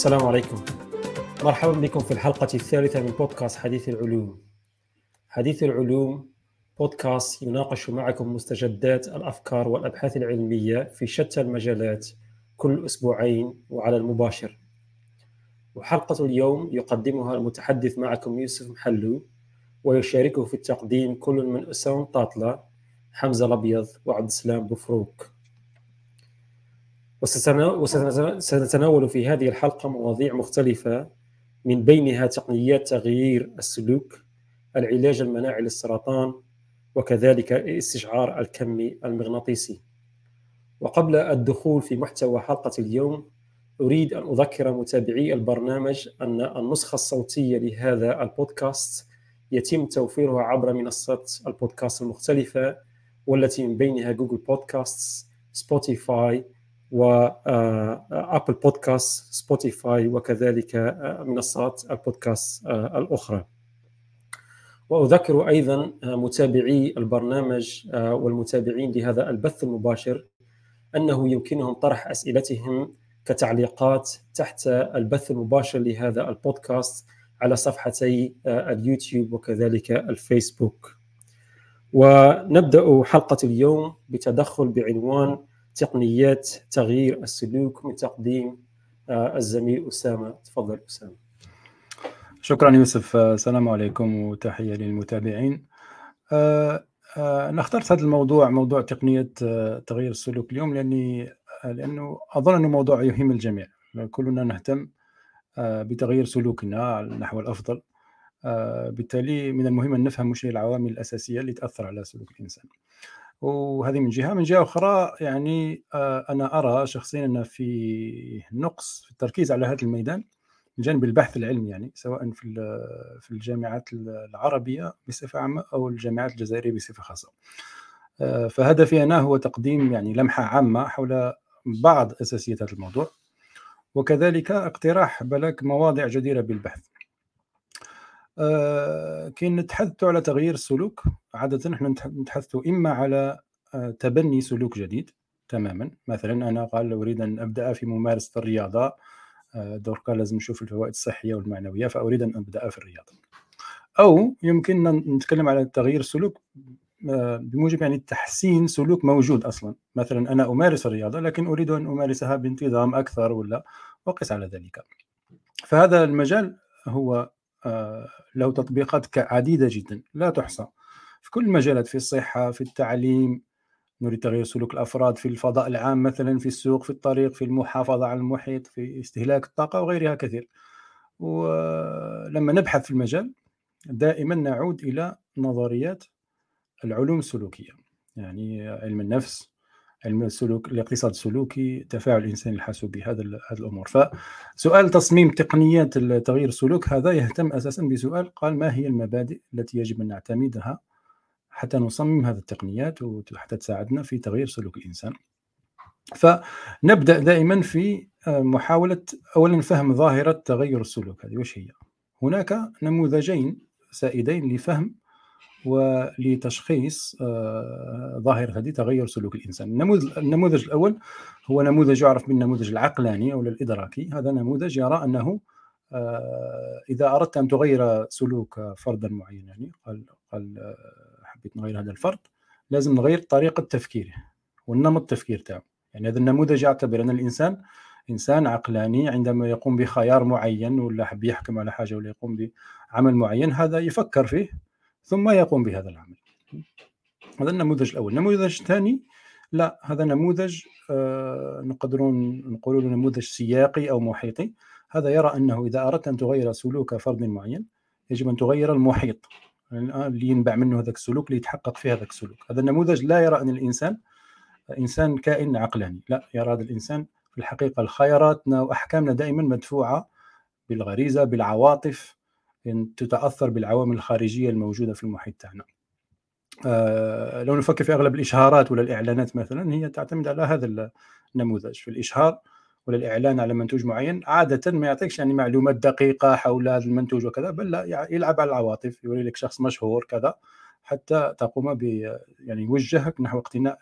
السلام عليكم. مرحبا بكم في الحلقة الثالثة من بودكاست حديث العلوم. حديث العلوم بودكاست يناقش معكم مستجدات الأفكار والأبحاث العلمية في شتى المجالات كل أسبوعين وعلى المباشر. وحلقة اليوم يقدمها المتحدث معكم يوسف محلو ويشاركه في التقديم كل من أسام طاطلة حمزة الأبيض وعبد السلام بفروك. وسنتناول في هذه الحلقة مواضيع مختلفة من بينها تقنيات تغيير السلوك العلاج المناعي للسرطان وكذلك الاستشعار الكمي المغناطيسي. وقبل الدخول في محتوى حلقة اليوم أريد أن أذكر متابعي البرنامج أن النسخة الصوتية لهذا البودكاست يتم توفيرها عبر منصات البودكاست المختلفة والتي من بينها جوجل بودكاست سبوتيفاي وابل بودكاست سبوتيفاي وكذلك منصات البودكاست الأخرى. وأذكر أيضا متابعي البرنامج والمتابعين لهذا البث المباشر أنه يمكنهم طرح أسئلتهم كتعليقات تحت البث المباشر لهذا البودكاست على صفحتي اليوتيوب وكذلك الفيسبوك. ونبدأ حلقة اليوم بتدخل بعنوان تقنيات تغيير السلوك من تقديم الزميل أسامة. تفضل أسامة. شكرا يوسف. السلام عليكم وتحية للمتابعين. أنا اخترت هذا الموضوع موضوع تقنيه تغيير السلوك اليوم لأني لأنه أظن أنه موضوع يهم الجميع. كلنا نهتم بتغيير سلوكنا نحو الأفضل. بالتالي من المهم أن نفهم وش هي العوامل الأساسية اللي تأثر على سلوك الإنسان. وهذه من جهة من جهة أخرى يعني أنا أرى شخصيا أن في نقص في التركيز على هذا الميدان من جانب البحث العلمي يعني سواء في في الجامعات العربية بصفة عامة أو الجامعات الجزائرية بصفة خاصة. فهدفي أنا هو تقديم يعني لمحة عامة حول بعض أساسيات هذا الموضوع وكذلك اقتراح بلك مواضع جديرة بالبحث. كي نتحدث على تغيير السلوك عادة نحن نتحدث إما على تبني سلوك جديد تماما. مثلا أنا قال أريد أن أبدأ في ممارسة الرياضة دركا لازم نشوف الفوائد الصحية والمعنوية فأريد أن أبدأ في الرياضة. أو يمكننا نتكلم على تغيير السلوك بموجب يعني تحسين سلوك موجود أصلا. مثلا أنا أمارس الرياضة لكن أريد أن أمارسها بانتظام أكثر ولا وقس على ذلك. فهذا المجال هو له تطبيقات عديدة جدا لا تحصى. في كل المجالات في الصحة في التعليم نريد تغيير سلوك الأفراد في الفضاء العام مثلا في السوق في الطريق في المحافظة على المحيط في استهلاك الطاقة وغيرها كثير. ولما نبحث في المجال دائما نعود إلى نظريات العلوم السلوكية يعني علم النفس علم السلوك الاقتصاد السلوكي تفاعل الإنسان الحاسوبي هذا هذه الأمور. فسؤال تصميم تقنيات تغيير السلوك هذا يهتم أساسا بسؤال قال ما هي المبادئ التي يجب أن نعتمدها حتى نصمم هذه التقنيات وحتى تساعدنا في تغيير سلوك الإنسان؟ فنبدأ دائما في محاولة اولا فهم ظاهرة تغير السلوك هذه. وش هي؟ هناك نموذجين سائدين لفهم ولتشخيص ظاهرة هذه تغير سلوك الإنسان. النموذج, النموذج الأول هو نموذج يعرف بالنموذج العقلاني أو الإدراكي هذا نموذج يرى أنه إذا أردت أن تغير سلوك فرد معين يعني قال قال حبيت نغير هذا الفرد لازم نغير طريقة تفكيره والنمط التفكير تاعه يعني هذا النموذج يعتبر أن الإنسان إنسان عقلاني عندما يقوم بخيار معين ولا حب يحكم على حاجة ولا يقوم بعمل معين هذا يفكر فيه ثم يقوم بهذا العمل. هذا النموذج الأول. النموذج الثاني لا هذا نموذج آه نقدرون نقول نموذج سياقي أو محيطي. هذا يرى أنه إذا أردت أن تغير سلوك فرد معين يجب أن تغير المحيط. اللي ينبع منه هذاك السلوك ليتحقق فيه هذاك السلوك. هذا النموذج لا يرى أن الإنسان إنسان كائن عقلاني. لا يرى هذا الإنسان في الحقيقة الخياراتنا وأحكامنا دائما مدفوعة بالغريزة بالعواطف تتأثر بالعوامل الخارجية الموجودة في المحيط تاعنا. آه لو نفكر في أغلب الإشهارات ولا الإعلانات مثلا هي تعتمد على هذا النموذج في الإشهار ولا الإعلان على منتوج معين عادة ما يعطيكش يعني معلومات دقيقة حول هذا المنتوج وكذا بل لا يلعب على العواطف يوري لك شخص مشهور كذا حتى تقوم ب يعني يوجهك نحو اقتناء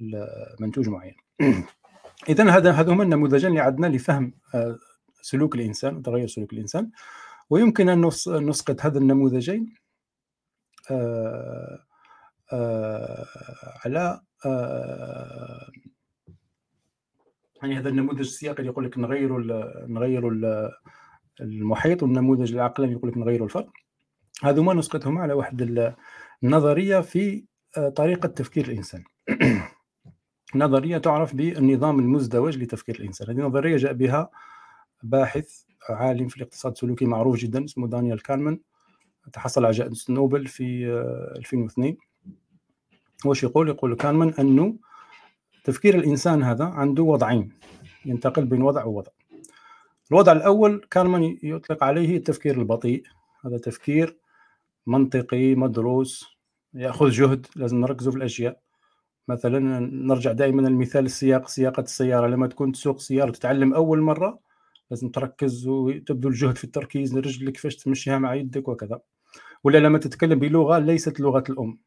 المنتوج معين. اذا هذا هذا هما النموذجين اللي عندنا لفهم سلوك الإنسان وتغير سلوك الإنسان ويمكن أن نسقط هذا النموذجين آه، آه، على آه، يعني هذا النموذج السياقي اللي يقول لك نغير نغير المحيط والنموذج العقلاني يقول لك نغير الفرد. هذوما نسقطهما على واحد النظرية في طريقة تفكير الإنسان. نظرية تعرف بالنظام المزدوج لتفكير الإنسان. هذه نظرية جاء بها باحث عالم في الاقتصاد السلوكي معروف جدا اسمه دانيال كانمان. تحصل على جائزة نوبل في 2002 آه، واش يقول؟ يقول كانمان أنه تفكير الإنسان هذا عنده وضعين. ينتقل بين وضع ووضع. الوضع الأول كانمان يطلق عليه التفكير البطيء. هذا تفكير منطقي مدروس يأخذ جهد لازم نركزوا في الأشياء. مثلا نرجع دائما للمثال السياق سياقة السيارة. لما تكون تسوق سيارة تتعلم أول مرة لازم تركز وتبذل جهد في التركيز لرجلك كيفاش تمشيها مع يدك وكذا. ولا لما تتكلم بلغة ليست لغة الأم.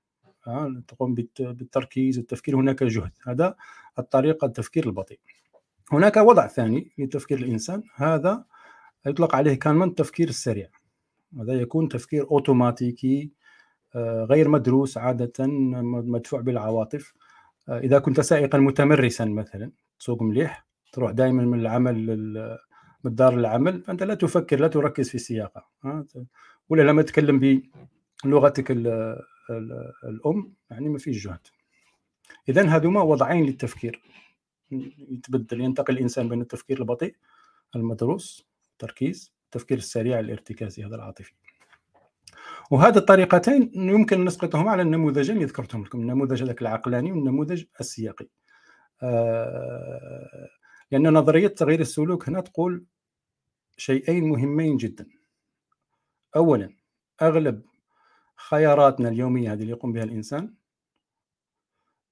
تقوم بالتركيز والتفكير هناك جهد. هذا الطريقة التفكير البطيء. هناك وضع ثاني لتفكير الإنسان. هذا يطلق عليه كان التفكير السريع. هذا يكون تفكير أوتوماتيكي آه، غير مدروس عادة مدفوع بالعواطف. آه، إذا كنت سائقا متمرسا مثلا تسوق مليح تروح دائما من العمل من دار العمل فانت لا تفكر لا تركز في السياقه ولا لما تتكلم بلغتك الأم يعني ما فيش جهد. اذا هذوما وضعين للتفكير. يتبدل ينتقل الإنسان بين التفكير البطيء المدروس التركيز التفكير السريع الارتكازي هذا العاطفي. وهذه الطريقتين يمكن نسقطهما على النموذجين اللي ذكرتهم لكم النموذج هذاك العقلاني والنموذج السياقي. آه لأن نظرية تغيير السلوك هنا تقول شيئين مهمين جدا. أولا أغلب خياراتنا اليومية هذه اللي يقوم بها الإنسان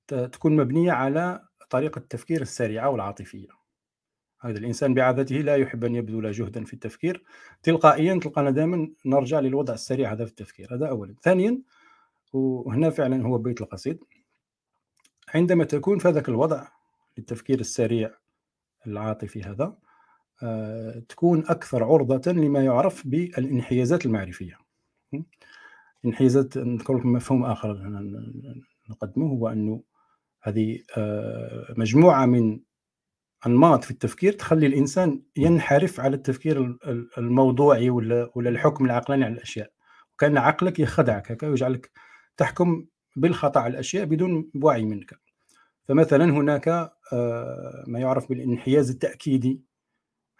تكون مبنية على طريقة التفكير السريعة والعاطفية. هذا الإنسان بعادته لا يحب أن يبذل جهدا في التفكير. تلقائيا تلقانا دائما نرجع للوضع السريع هذا في التفكير. هذا أولا. ثانيا وهنا فعلا هو بيت القصيد. عندما تكون في هذاك الوضع للتفكير السريع العاطفي هذا آه، تكون أكثر عرضة لما يعرف بالانحيازات المعرفية. انحيازات نذكر لكم مفهوم آخر نقدمه هو أنه هذه آه، مجموعة من أنماط في التفكير تخلي الإنسان ينحرف على التفكير الموضوعي ولا الحكم العقلاني على الأشياء. وكأن عقلك يخدعك هكا ويجعلك تحكم بالخطأ على الأشياء بدون وعي منك. فمثلا هناك ما يعرف بالانحياز التأكيدي.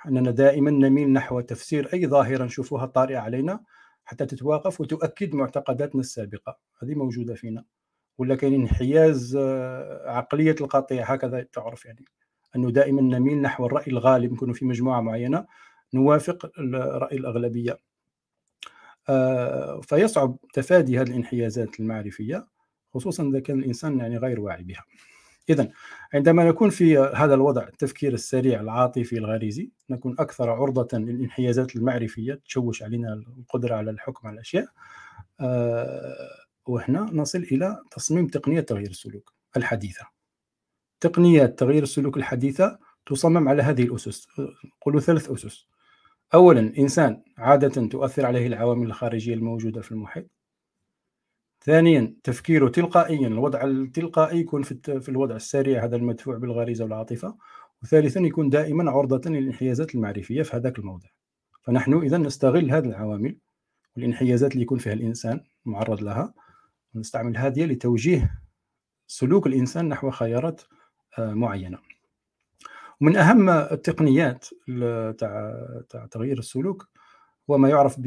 أننا دائما نميل نحو تفسير أي ظاهرة نشوفها طارئة علينا حتى تتواقف وتؤكد معتقداتنا السابقة. هذه موجودة فينا. ولا كاين انحياز آه، عقلية القطيع هكذا تعرف يعني. أنه دائما نميل نحو الرأي الغالب نكون في مجموعة معينة نوافق رأي الأغلبية. آه، فيصعب تفادي هذه الانحيازات المعرفية خصوصا إذا كان الإنسان يعني غير واعي بها. إذا عندما نكون في هذا الوضع التفكير السريع العاطفي الغريزي نكون أكثر عرضة للانحيازات المعرفية تشوش علينا القدرة على الحكم على الأشياء أه وهنا نصل إلى تصميم تقنية تغيير السلوك الحديثة. تقنيات تغيير السلوك الحديثة تصمم على هذه الأسس قولوا ثلاث أسس. أولا إنسان عادة تؤثر عليه العوامل الخارجية الموجودة في المحيط. ثانيا تفكيره تلقائيا الوضع التلقائي يكون في, في الوضع السريع هذا المدفوع بالغريزة والعاطفة. وثالثا يكون دائما عرضة للانحيازات المعرفية في هذاك الموضع. فنحن اذا نستغل هذه العوامل والانحيازات اللي يكون فيها الإنسان معرض لها ونستعمل هذه لتوجيه سلوك الإنسان نحو خيارات آه، معينة. ومن أهم التقنيات تاع تغيير السلوك هو ما يعرف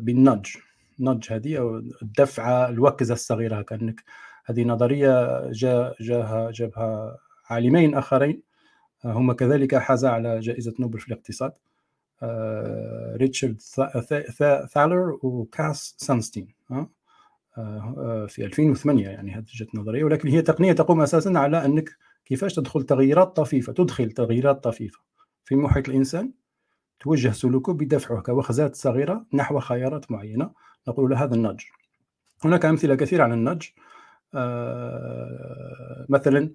بالنادج نضج هذه أو الدفعه الوكزة الصغيرة كانك هذه نظرية جاء جاها جابها عالمين آخرين. هما كذلك حازا على جائزة نوبل في الاقتصاد. آه، ريتشارد ثالر وكاس سانستين آه، آه، في 2008 يعني هذه جت نظرية. ولكن هي تقنية تقوم أساسا على إنك كيفاش تدخل تغييرات طفيفة تدخل تغييرات طفيفة في محيط الإنسان توجه سلوكه بدفعه كوخزات صغيرة نحو خيارات معينة. نقول له هذا النضج. هناك أمثلة كثيرة عن النضج. آه، مثلا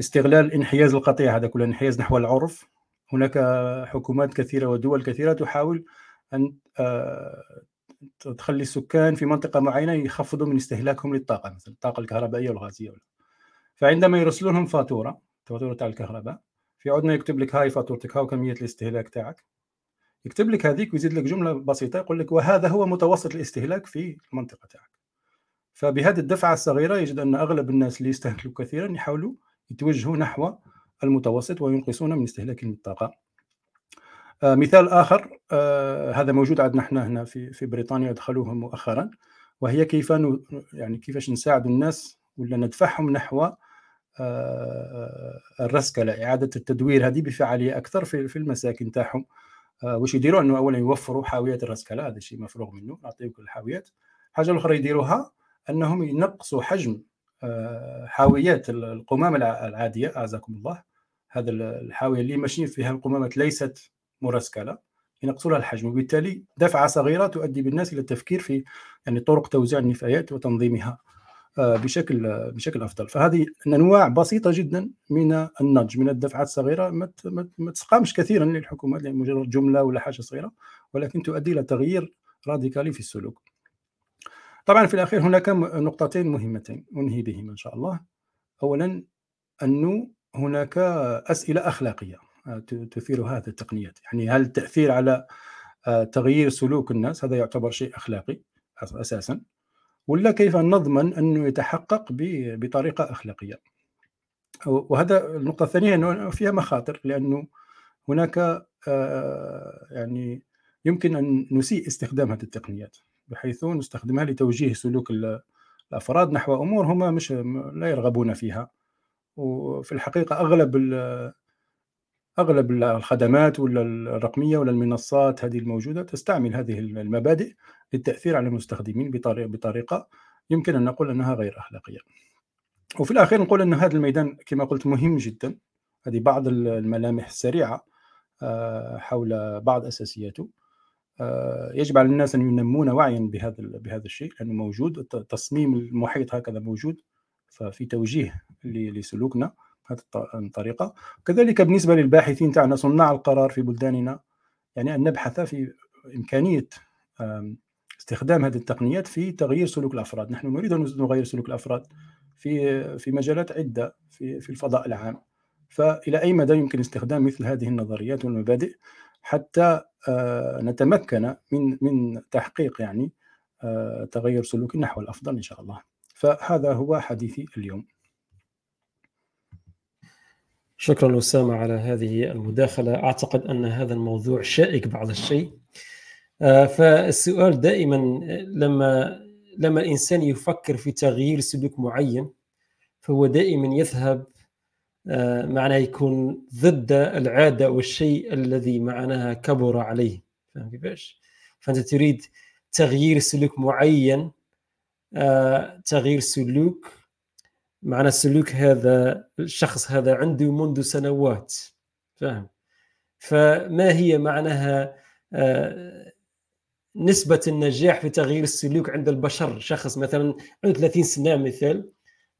استغلال انحياز القطيع هذا كله انحياز نحو العرف. هناك حكومات كثيرة ودول كثيرة تحاول أن آه، تخلي السكان في منطقة معينة يخفضوا من استهلاكهم للطاقة مثلا الطاقة الكهربائية والغازية فعندما يرسلون لهم فاتورة فاتورة تاع الكهرباء في عندنا يكتب لك هاي فاتورتك هاو كمية الاستهلاك تاعك. يكتب لك هذيك ويزيد لك جملة بسيطة يقول لك وهذا هو متوسط الاستهلاك في المنطقة تاعك. فبهذه الدفعة الصغيرة يجد أن أغلب الناس اللي يستهلكوا كثيرا يحاولوا يتوجهوا نحو المتوسط وينقصون من استهلاكهم للطاقه آه مثال آخر آه هذا موجود عندنا إحنا هنا في في بريطانيا ادخلوه مؤخرا وهي كيف يعني كيفاش نساعد الناس ولا ندفعهم نحو آه الرسكله إعادة التدوير هذه بفعالية أكثر في المساكن تاعهم. آه، واش يديروا إنه اولا يوفروا حاويات الرسكله هذا شيء مفروغ منه نعطيكم الحاويات. الحاجة الأخرى يديروها أنهم ينقصوا حجم آه، حاويات القمامة العادية أعزكم الله. هذا الحاوية اللي ماشيين فيها القمامات ليست مرسكله ينقصوا لها الحجم وبالتالي دفعة صغيرة تؤدي بالناس إلى التفكير في يعني طرق توزيع النفايات وتنظيمها. آه، بشكل بشكل أفضل. فهذه أنواع بسيطة جدا من النضج من الدفعات الصغيرة. ما تسقامش كثيرا للحكومات مجرد جملة ولا حاجة صغيرة ولكن تؤدي إلى تغيير راديكالي في السلوك. طبعا في الأخير هناك نقطتين مهمتين انهي بهما إن شاء الله. اولا انه هناك أسئلة أخلاقية آه، تثير هذه التقنيات. يعني هل التأثير على آه، تغيير سلوك الناس؟ هذا يعتبر شيء أخلاقي أساسا. ولا كيف نضمن أنه يتحقق بطريقة أخلاقية. وهذا النقطة الثانية إنه فيها مخاطر لأنه هناك آه، يعني يمكن أن نسيء استخدام هذه التقنيات بحيث نستخدمها لتوجيه سلوك الأفراد نحو امور هم مش لا يرغبون فيها. وفي الحقيقة أغلب أغلب الخدمات ولا الرقمية ولا المنصات هذه الموجودة تستعمل هذه المبادئ للتأثير على المستخدمين بطريقه بطريقة يمكن أن نقول أنها غير أخلاقية. وفي الأخير نقول أن هذا الميدان كما قلت مهم جدا. هذه بعض الملامح السريعة آه، حول بعض أساسياته. آه، يجب على الناس أن ينمون وعيا بهذا بهذا الشيء لأنه موجود. تصميم المحيط هكذا موجود. ففي توجيه لسلوكنا. هذه الطريقة. كذلك بالنسبة للباحثين تاعنا صناع القرار في بلداننا يعني أن نبحث في إمكانية استخدام هذه التقنيات في تغيير سلوك الأفراد. نحن نريد أن نغير سلوك الأفراد في في مجالات عدة في في الفضاء العام. فإلى أي مدى يمكن استخدام مثل هذه النظريات والمبادئ حتى آه، نتمكن من من تحقيق يعني آه، تغير سلوك نحو الأفضل إن شاء الله. فهذا هو حديثي اليوم. شكرا أسامة على هذه المداخلة. أعتقد أن هذا الموضوع شائك بعض الشيء. آه، فالسؤال دائما لما لما الإنسان يفكر في تغيير سلوك معين فهو دائما يذهب آه، معناه يكون ضد العادة والشيء الذي معناها كبر عليه. فهم كيفاش؟ فأنت تريد تغيير سلوك معين آه، تغيير سلوك معنى السلوك هذا الشخص هذا عنده منذ سنوات فاهم؟ فما هي معناها آه، نسبة النجاح في تغيير السلوك عند البشر؟ شخص مثلا عنده 30 سنة مثال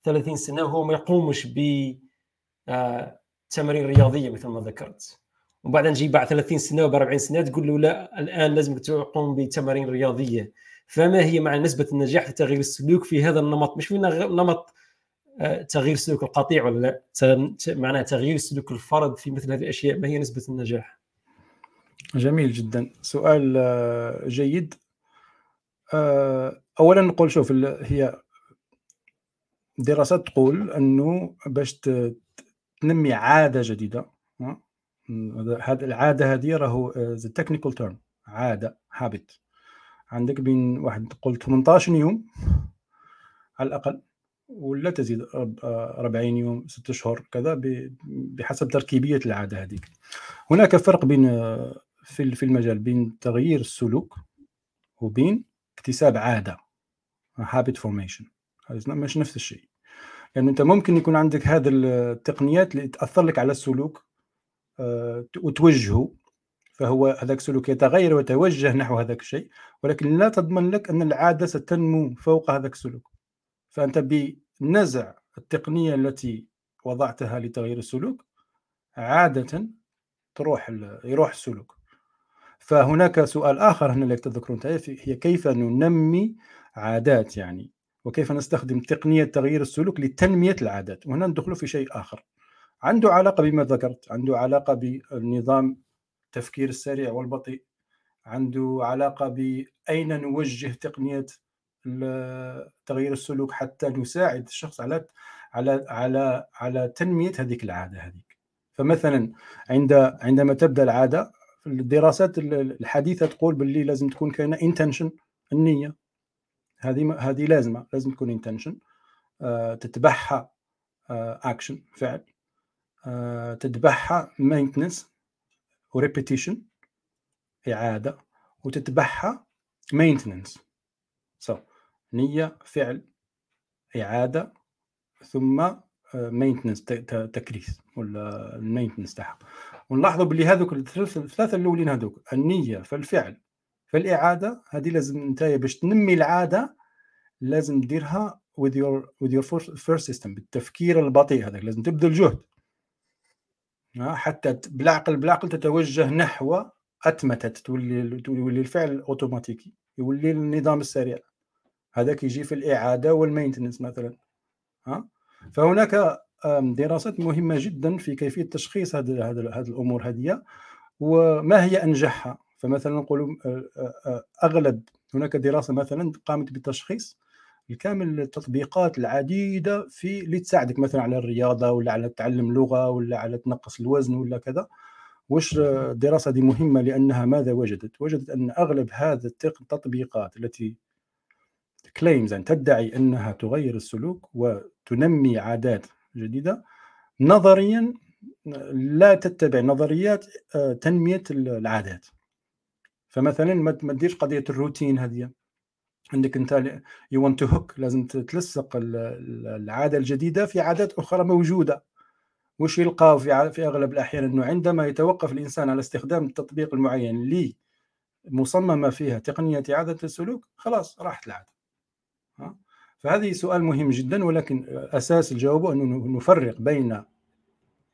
30 سنة وهو ما يقومش ب آه، تمارين رياضية مثل ما ذكرت. وبعدين نجي بعد 30 سنة و 40 سنة تقول له لا الآن لازم تقوم بتمارين رياضية. فما هي معنى نسبة النجاح في تغيير السلوك في هذا النمط؟ مش في نمط تغيير سلوك القطيع ولا لا؟ معناها تغيير سلوك الفرد في مثل هذه الأشياء ما هي نسبة النجاح؟ جميل جدا. سؤال آه، جيد. آه، اولا نقول شوف هي دراسات تقول أنه باش تنمي عادة جديدة هذه العادة هذه راهو the technical term عادة habit عندك بين واحد قلت 18 يوم على الأقل. ولا تزيد 40 يوم 6 أشهر كذا بحسب تركيبية العادة هذيك. هناك فرق بين في المجال بين تغيير السلوك وبين اكتساب عادة habit formation. مش نفس الشيء. يعني أنت ممكن يكون عندك هذه التقنيات اللي تأثر لك على السلوك آه، وتوجهه فهو هذاك السلوك يتغير ويتوجه نحو هذاك الشيء ولكن لا تضمن لك أن العادة ستنمو فوق هذاك السلوك. فأنت بنزع التقنية التي وضعتها لتغيير السلوك عادة تروح يروح السلوك. فهناك سؤال آخر هنا اللي تذكرون هي كيف ننمي عادات يعني؟ وكيف نستخدم تقنية تغيير السلوك لتنمية العادات؟ وهنا ندخل في شيء آخر. عنده علاقة بما ذكرت عنده علاقة بالنظام التفكير السريع والبطيء عنده علاقة بأين نوجه تقنية تغيير السلوك حتى نساعد الشخص على على على على تنمية هذيك العادة هذيك. فمثلا عند عندما تبدأ العادة الدراسات الحديثة تقول باللي لازم تكون كاينة intention النية. هذه هذه لازمة لازم تكون intention تتبعها اكشن فعل. تتبعها maintenance و repetition إعادة. وتتبعها maintenance so نية فعل إعادة ثم مينتنس تكريس ولا ال maintenance تاعها. ونلاحظوا باللي هذوك الثلاثة الأولين هذوك النية فالفعل فالإعادة هذه لازم انت باش تنمي العادة لازم تديرها with your with your first system بالتفكير البطيء هذاك لازم تبذل جهد. حتى بالعقل بالعقل تتوجه نحو أتمتت تولي تولي الفعل اوتوماتيكي يولي النظام السريع. هذاك يجي في الإعادة والمينتنس مثلا ها؟ فهناك دراسات مهمة جدا في كيفية تشخيص هذه الأمور هذه وما هي أنجحها؟ فمثلا نقول أغلب هناك دراسة مثلا قامت بتشخيص الكامل التطبيقات العديدة في اللي تساعدك مثلا على الرياضة ولا على تعلم لغة ولا على تنقص الوزن ولا كذا. واش الدراسه دي مهمة لأنها ماذا وجدت؟ وجدت أن أغلب هذه التطبيقات التي كليمز ان تدعي إنها تغير السلوك وتنمي عادات جديدة. نظريا لا تتبع نظريات آه، تنمية العادات. فمثلا ما تديرش قضية الروتين هذه. عندك أنت you want to hook لازم تلصق العادة الجديدة في عادات أخرى موجودة. وش يلقاو في في أغلب الأحيان؟ إنه عندما يتوقف الإنسان على استخدام التطبيق المعين اللي مصممه فيها تقنية إعادة السلوك خلاص راحت العادة. فهذه سؤال مهم جدا ولكن أساس الجواب انه نفرق بين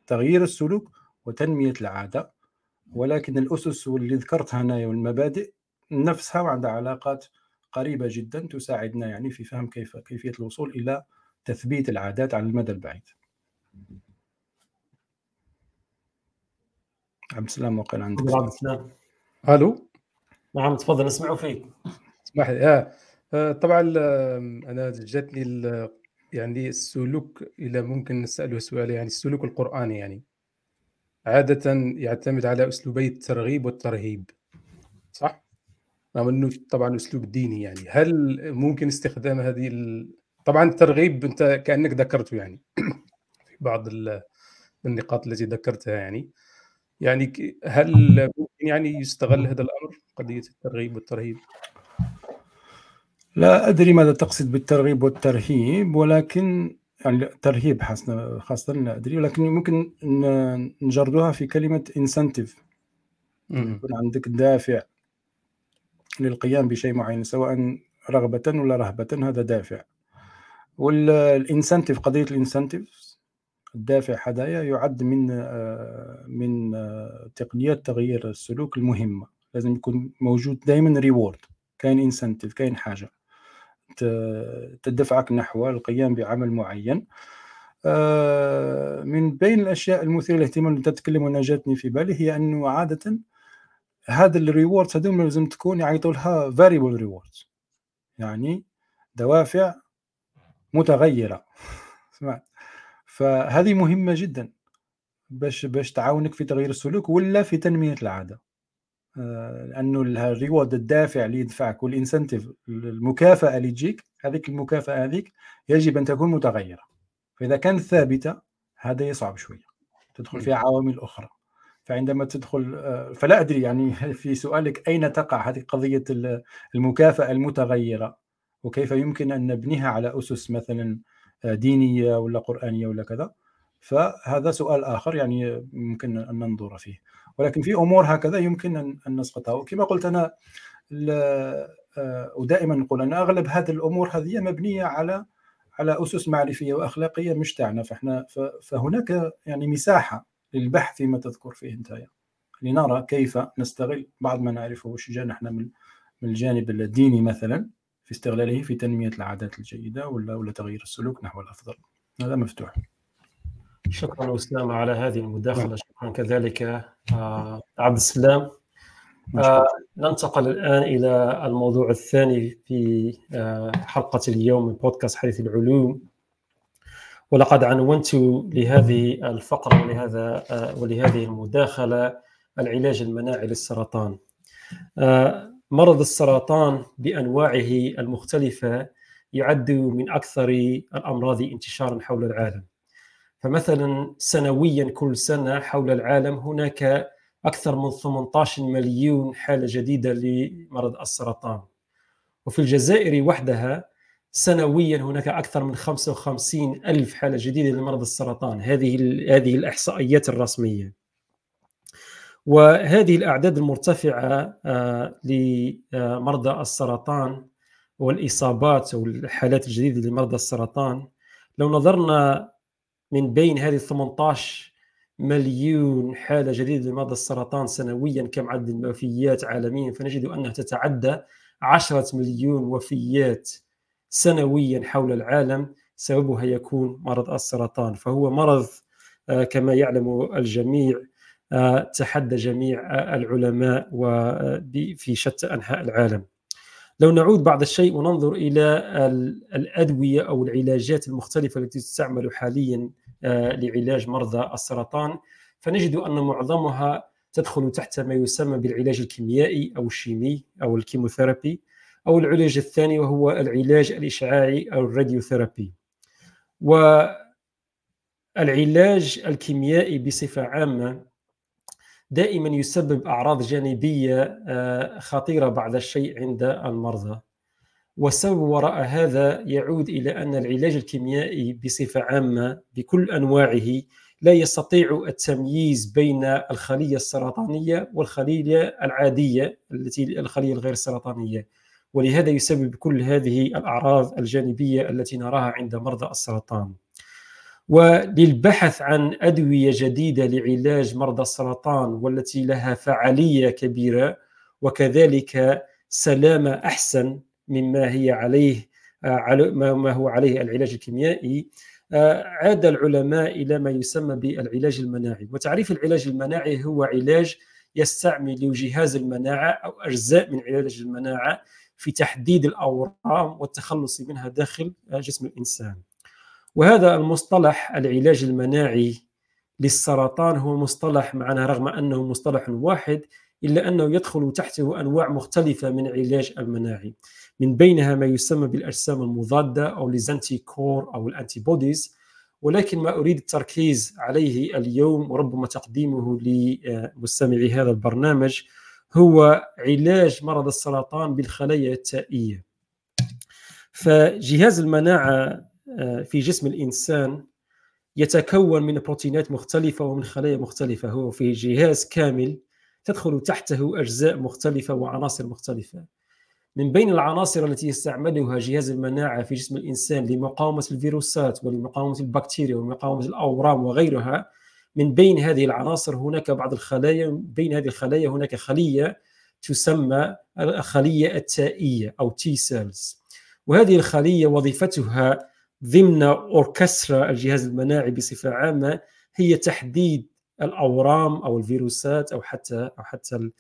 تغيير السلوك وتنمية العادة. ولكن الأسس واللي ذكرتها هنا والمبادئ نفسها وعندها علاقات قريبة جدا تساعدنا يعني في فهم كيف كيفية الوصول إلى تثبيت العادات على المدى البعيد. عبد السلام وقيل عندك. عبد السلام. ألو؟ نعم تفضل نسمع فيك. اسمح لي. آه. آه طبعا أنا جاتني يعني السلوك اذا ممكن نسأله سؤال يعني السلوك القرآني يعني. عادة يعتمد على أسلوبي الترغيب والترهيب. صح؟ رغم إنه طبعا أسلوب ديني يعني. هل ممكن استخدام هذه ال... طبعا الترغيب أنت كأنك ذكرته يعني. في بعض النقاط التي ذكرتها يعني. يعني هل ممكن يعني يستغل هذا الأمر؟ قضية الترغيب والترهيب؟ لا أدري ماذا تقصد بالترغيب والترهيب ولكن يعني الترهيب خاصة لا أدري ولكن ممكن نجردها في كلمة incentive يكون عندك دافع للقيام بشيء معين سواء رغبة ولا رهبة هذا دافع. وال incentive قضية ال incentive الدافع هدايا يعد من آه، من آه، تقنيات تغيير السلوك المهمة. لازم يكون موجود دائما reward كاين incentive كاين حاجة. تدفعك نحو القيام بعمل معين. آه، من بين الأشياء المثيرة للاهتمام اللي تتكلم وأنا جاتني في بالي هي أنه عادة هذا ال rewards هذول لازم تكون يعيطوا لها variable rewards يعني دوافع متغيرة. سمعت؟ فهذه مهمة جدا. باش باش تعاونك في تغيير السلوك ولا في تنمية العادة. لأنه الريورد الدافع اللي يدفعك والإنسنتيف المكافأة اللي تجيك هذيك المكافأة هذيك يجب أن تكون متغيرة. فإذا كانت ثابتة هذا يصعب شوية. تدخل فيها عوامل أخرى. فعندما تدخل آه، فلا أدري يعني في سؤالك أين تقع هذه قضية المكافأة المتغيرة؟ وكيف يمكن أن نبنيها على أسس مثلا آه، دينية ولا قرآنية ولا كذا؟ فهذا سؤال آخر يعني ممكن أن ننظر فيه. ولكن في أمور هكذا يمكن ان نسقطها. وكما قلت أنا آه، ودائما نقول أن أغلب هذه الأمور هذه مبنية على على أسس معرفية وأخلاقية مش تاعنا فاحنا فهناك يعني مساحة للبحث فيما تذكر فيه أنت. لنرى كيف نستغل بعض ما نعرفه نحن من الجانب الديني مثلا في استغلاله في تنمية العادات الجيدة ولا ولا تغيير السلوك نحو الأفضل. هذا مفتوح. شكرا أسامة على هذه المداخلة. نعم. شكرا كذلك آه، عبد السلام. آه ننتقل الآن إلى الموضوع الثاني في آه حلقة اليوم من بودكاست حديث العلوم. ولقد عنونت لهذه الفقرة ولهذا آه ولهذه المداخلة العلاج المناعي للسرطان. مرض السرطان بأنواعه المختلفة يعد من أكثر الأمراض انتشارا حول العالم. فمثلا سنويا كل سنة حول العالم هناك أكثر من 18 مليون حالة جديدة لمرض السرطان. وفي الجزائر وحدها سنويا هناك أكثر من 55 ألف حالة جديدة لمرض السرطان. هذه هذه الإحصائيات الرسمية. وهذه الأعداد المرتفعة آه، لمرضى السرطان والإصابات والحالات الجديدة لمرضى السرطان لو نظرنا من بين هذه 18 مليون حالة جديدة لمرضى السرطان سنويا كم عدد الوفيات عالميا فنجد أنها تتعدى 10 مليون وفيات سنويا حول العالم. سببها يكون مرض السرطان فهو مرض آه، كما يعلم الجميع آه، تحدى جميع العلماء في شتى أنحاء العالم. لو نعود بعض الشيء وننظر إلى الأدوية أو العلاجات المختلفة التي تستعمل حاليا آه، لعلاج مرضى السرطان. فنجد أن معظمها تدخل تحت ما يسمى بالعلاج الكيميائي أو ال chimie أو ال chemotherapy أو العلاج الثاني وهو العلاج الإشعاعي أو ال radiotherapy. والعلاج الكيميائي بصفة عامة دائما يسبب أعراض جانبية آه، خطيرة بعض الشيء عند المرضى. والسبب وراء هذا يعود إلى أن العلاج الكيميائي بصفة عامة بكل أنواعه لا يستطيع التمييز بين الخلية السرطانية والخلية العادية التي الخلية الغير سرطانية. ولهذا يسبب كل هذه الأعراض الجانبية التي نراها عند مرضى السرطان. وللبحث عن أدوية جديدة لعلاج مرضى السرطان والتي لها فعالية كبيرة وكذلك سلامة أحسن مما هي عليه ما هو عليه العلاج الكيميائي. عاد العلماء إلى ما يسمى بالعلاج المناعي. وتعريف العلاج المناعي هو علاج يستعمل جهاز المناعة أو أجزاء من علاج المناعة في تحديد الأورام والتخلص منها داخل جسم الإنسان. وهذا المصطلح العلاج المناعي للسرطان هو مصطلح معنا رغم أنه مصطلح واحد إلا أنه يدخل تحته أنواع مختلفة من العلاج المناعي من بينها ما يسمى بالأجسام المضادة أو les anticorps أو ال antibodies ولكن ما أريد التركيز عليه اليوم وربما تقديمه لمستمعي هذا البرنامج هو علاج مرض السرطان بالخلايا التائية. فجهاز المناعة آه، في جسم الإنسان يتكون من بروتينات مختلفة ومن خلايا مختلفة هو في جهاز كامل تدخل تحته أجزاء مختلفة وعناصر مختلفة. من بين العناصر التي يستعملها جهاز المناعة في جسم الإنسان لمقاومة الفيروسات ولمقاومة البكتيريا ومقاومه الأورام وغيرها من بين هذه العناصر هناك بعض الخلايا بين هذه الخلايا هناك خلية تسمى الخلية التائية أو T cells وهذه الخلية وظيفتها ضمن أوركسترا الجهاز المناعي بصفة عامة هي تحديد الأورام أو الفيروسات أو حتى أو حتى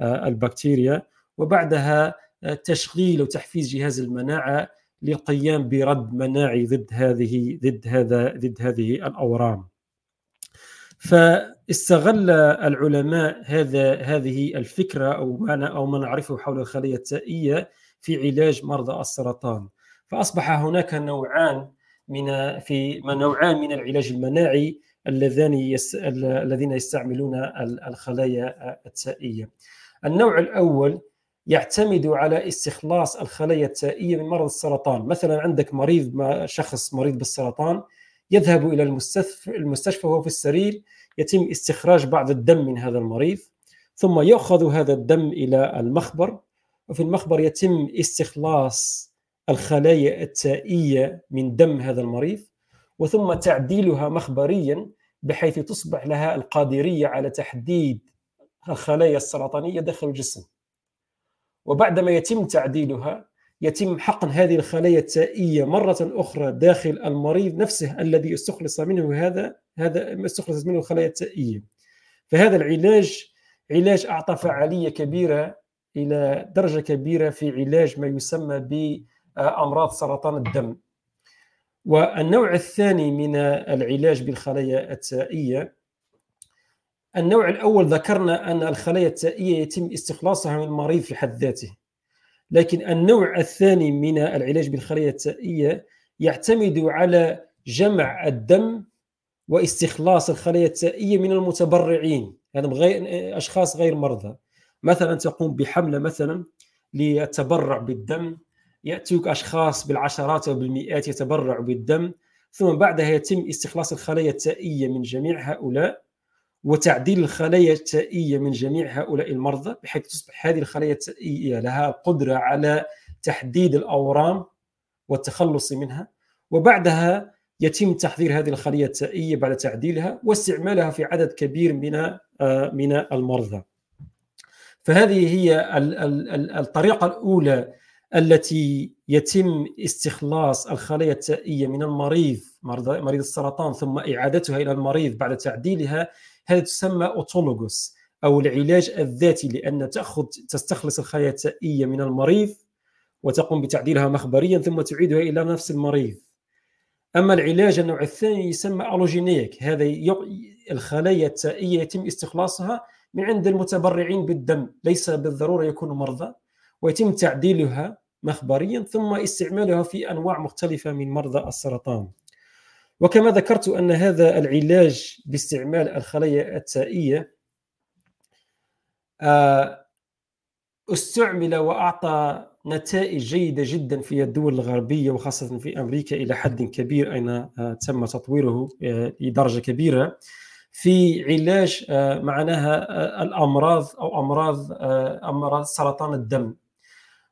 آه، البكتيريا وبعدها آه، تشغيل وتحفيز جهاز المناعة للقيام برد مناعي ضد هذه ضد هذا ضد هذه الأورام. فاستغل العلماء هذا هذه الفكرة أو ما أو ما نعرفه حول الخلية التائية في علاج مرضى السرطان. فأصبح هناك نوعان من في نوعان من العلاج المناعي اللذان يس... الذين يستعملون الخلايا التائية. النوع الأول يعتمد على استخلاص الخلايا التائية من مرض السرطان، مثلا عندك مريض ما شخص مريض بالسرطان يذهب إلى المستشفى المستشفى وهو في السرير يتم استخراج بعض الدم من هذا المريض ثم يؤخذ هذا الدم إلى المخبر وفي المخبر يتم استخلاص الخلايا التائية من دم هذا المريض وثم تعديلها مخبريا بحيث تصبح لها القادرية على تحديد الخلايا السرطانية داخل الجسم. وبعدما يتم تعديلها يتم حقن هذه الخلايا التائية مرة أخرى داخل المريض نفسه الذي استخلص منه هذا هذا استخلصت منه الخلايا التائية. فهذا العلاج علاج أعطى فعالية كبيرة إلى درجة كبيرة في علاج ما يسمى بأمراض سرطان الدم. والنوع الثاني من العلاج بالخلايا التائية النوع الأول ذكرنا أن الخلايا التائية يتم استخلاصها من المريض في حد ذاته لكن النوع الثاني من العلاج بالخلايا التائية يعتمد على جمع الدم واستخلاص الخلايا التائية من المتبرعين يعني غير أشخاص غير مرضى. مثلا تقوم بحملة مثلا للتبرع بالدم يأتوك أشخاص بالعشرات أو بالمئات يتبرعوا بالدم ثم بعدها يتم استخلاص الخلايا التائية من جميع هؤلاء وتعديل الخلايا التائية من جميع هؤلاء المرضى بحيث تصبح هذه الخلايا التائية لها قدرة على تحديد الأورام والتخلص منها. وبعدها يتم تحضير هذه الخلية التائية بعد تعديلها واستعمالها في عدد كبير من آه، من المرضى. فهذه هي الطريقة الأولى التي يتم استخلاص الخلايا التائية من المريض مريض السرطان ثم إعادتها إلى المريض بعد تعديلها هذه تسمى أوتولوجوس أو العلاج الذاتي لأن تأخذ تستخلص الخلايا التائية من المريض وتقوم بتعديلها مخبريا ثم تعيدها إلى نفس المريض. أما العلاج النوع الثاني يسمى ألوجينيك هذا الخلايا التائية يتم استخلاصها من عند المتبرعين بالدم ليس بالضرورة يكونوا مرضى ويتم تعديلها مخبريا ثم استعمالها في أنواع مختلفة من مرضى السرطان. وكما ذكرت أن هذا العلاج باستعمال الخلايا التائية آه، استعمل وأعطى نتائج جيدة جدا في الدول الغربية وخاصة في أمريكا إلى حد كبير أين آه، تم تطويره آه، لدرجة كبيرة في علاج معناها الأمراض أو أمراض أمراض سرطان الدم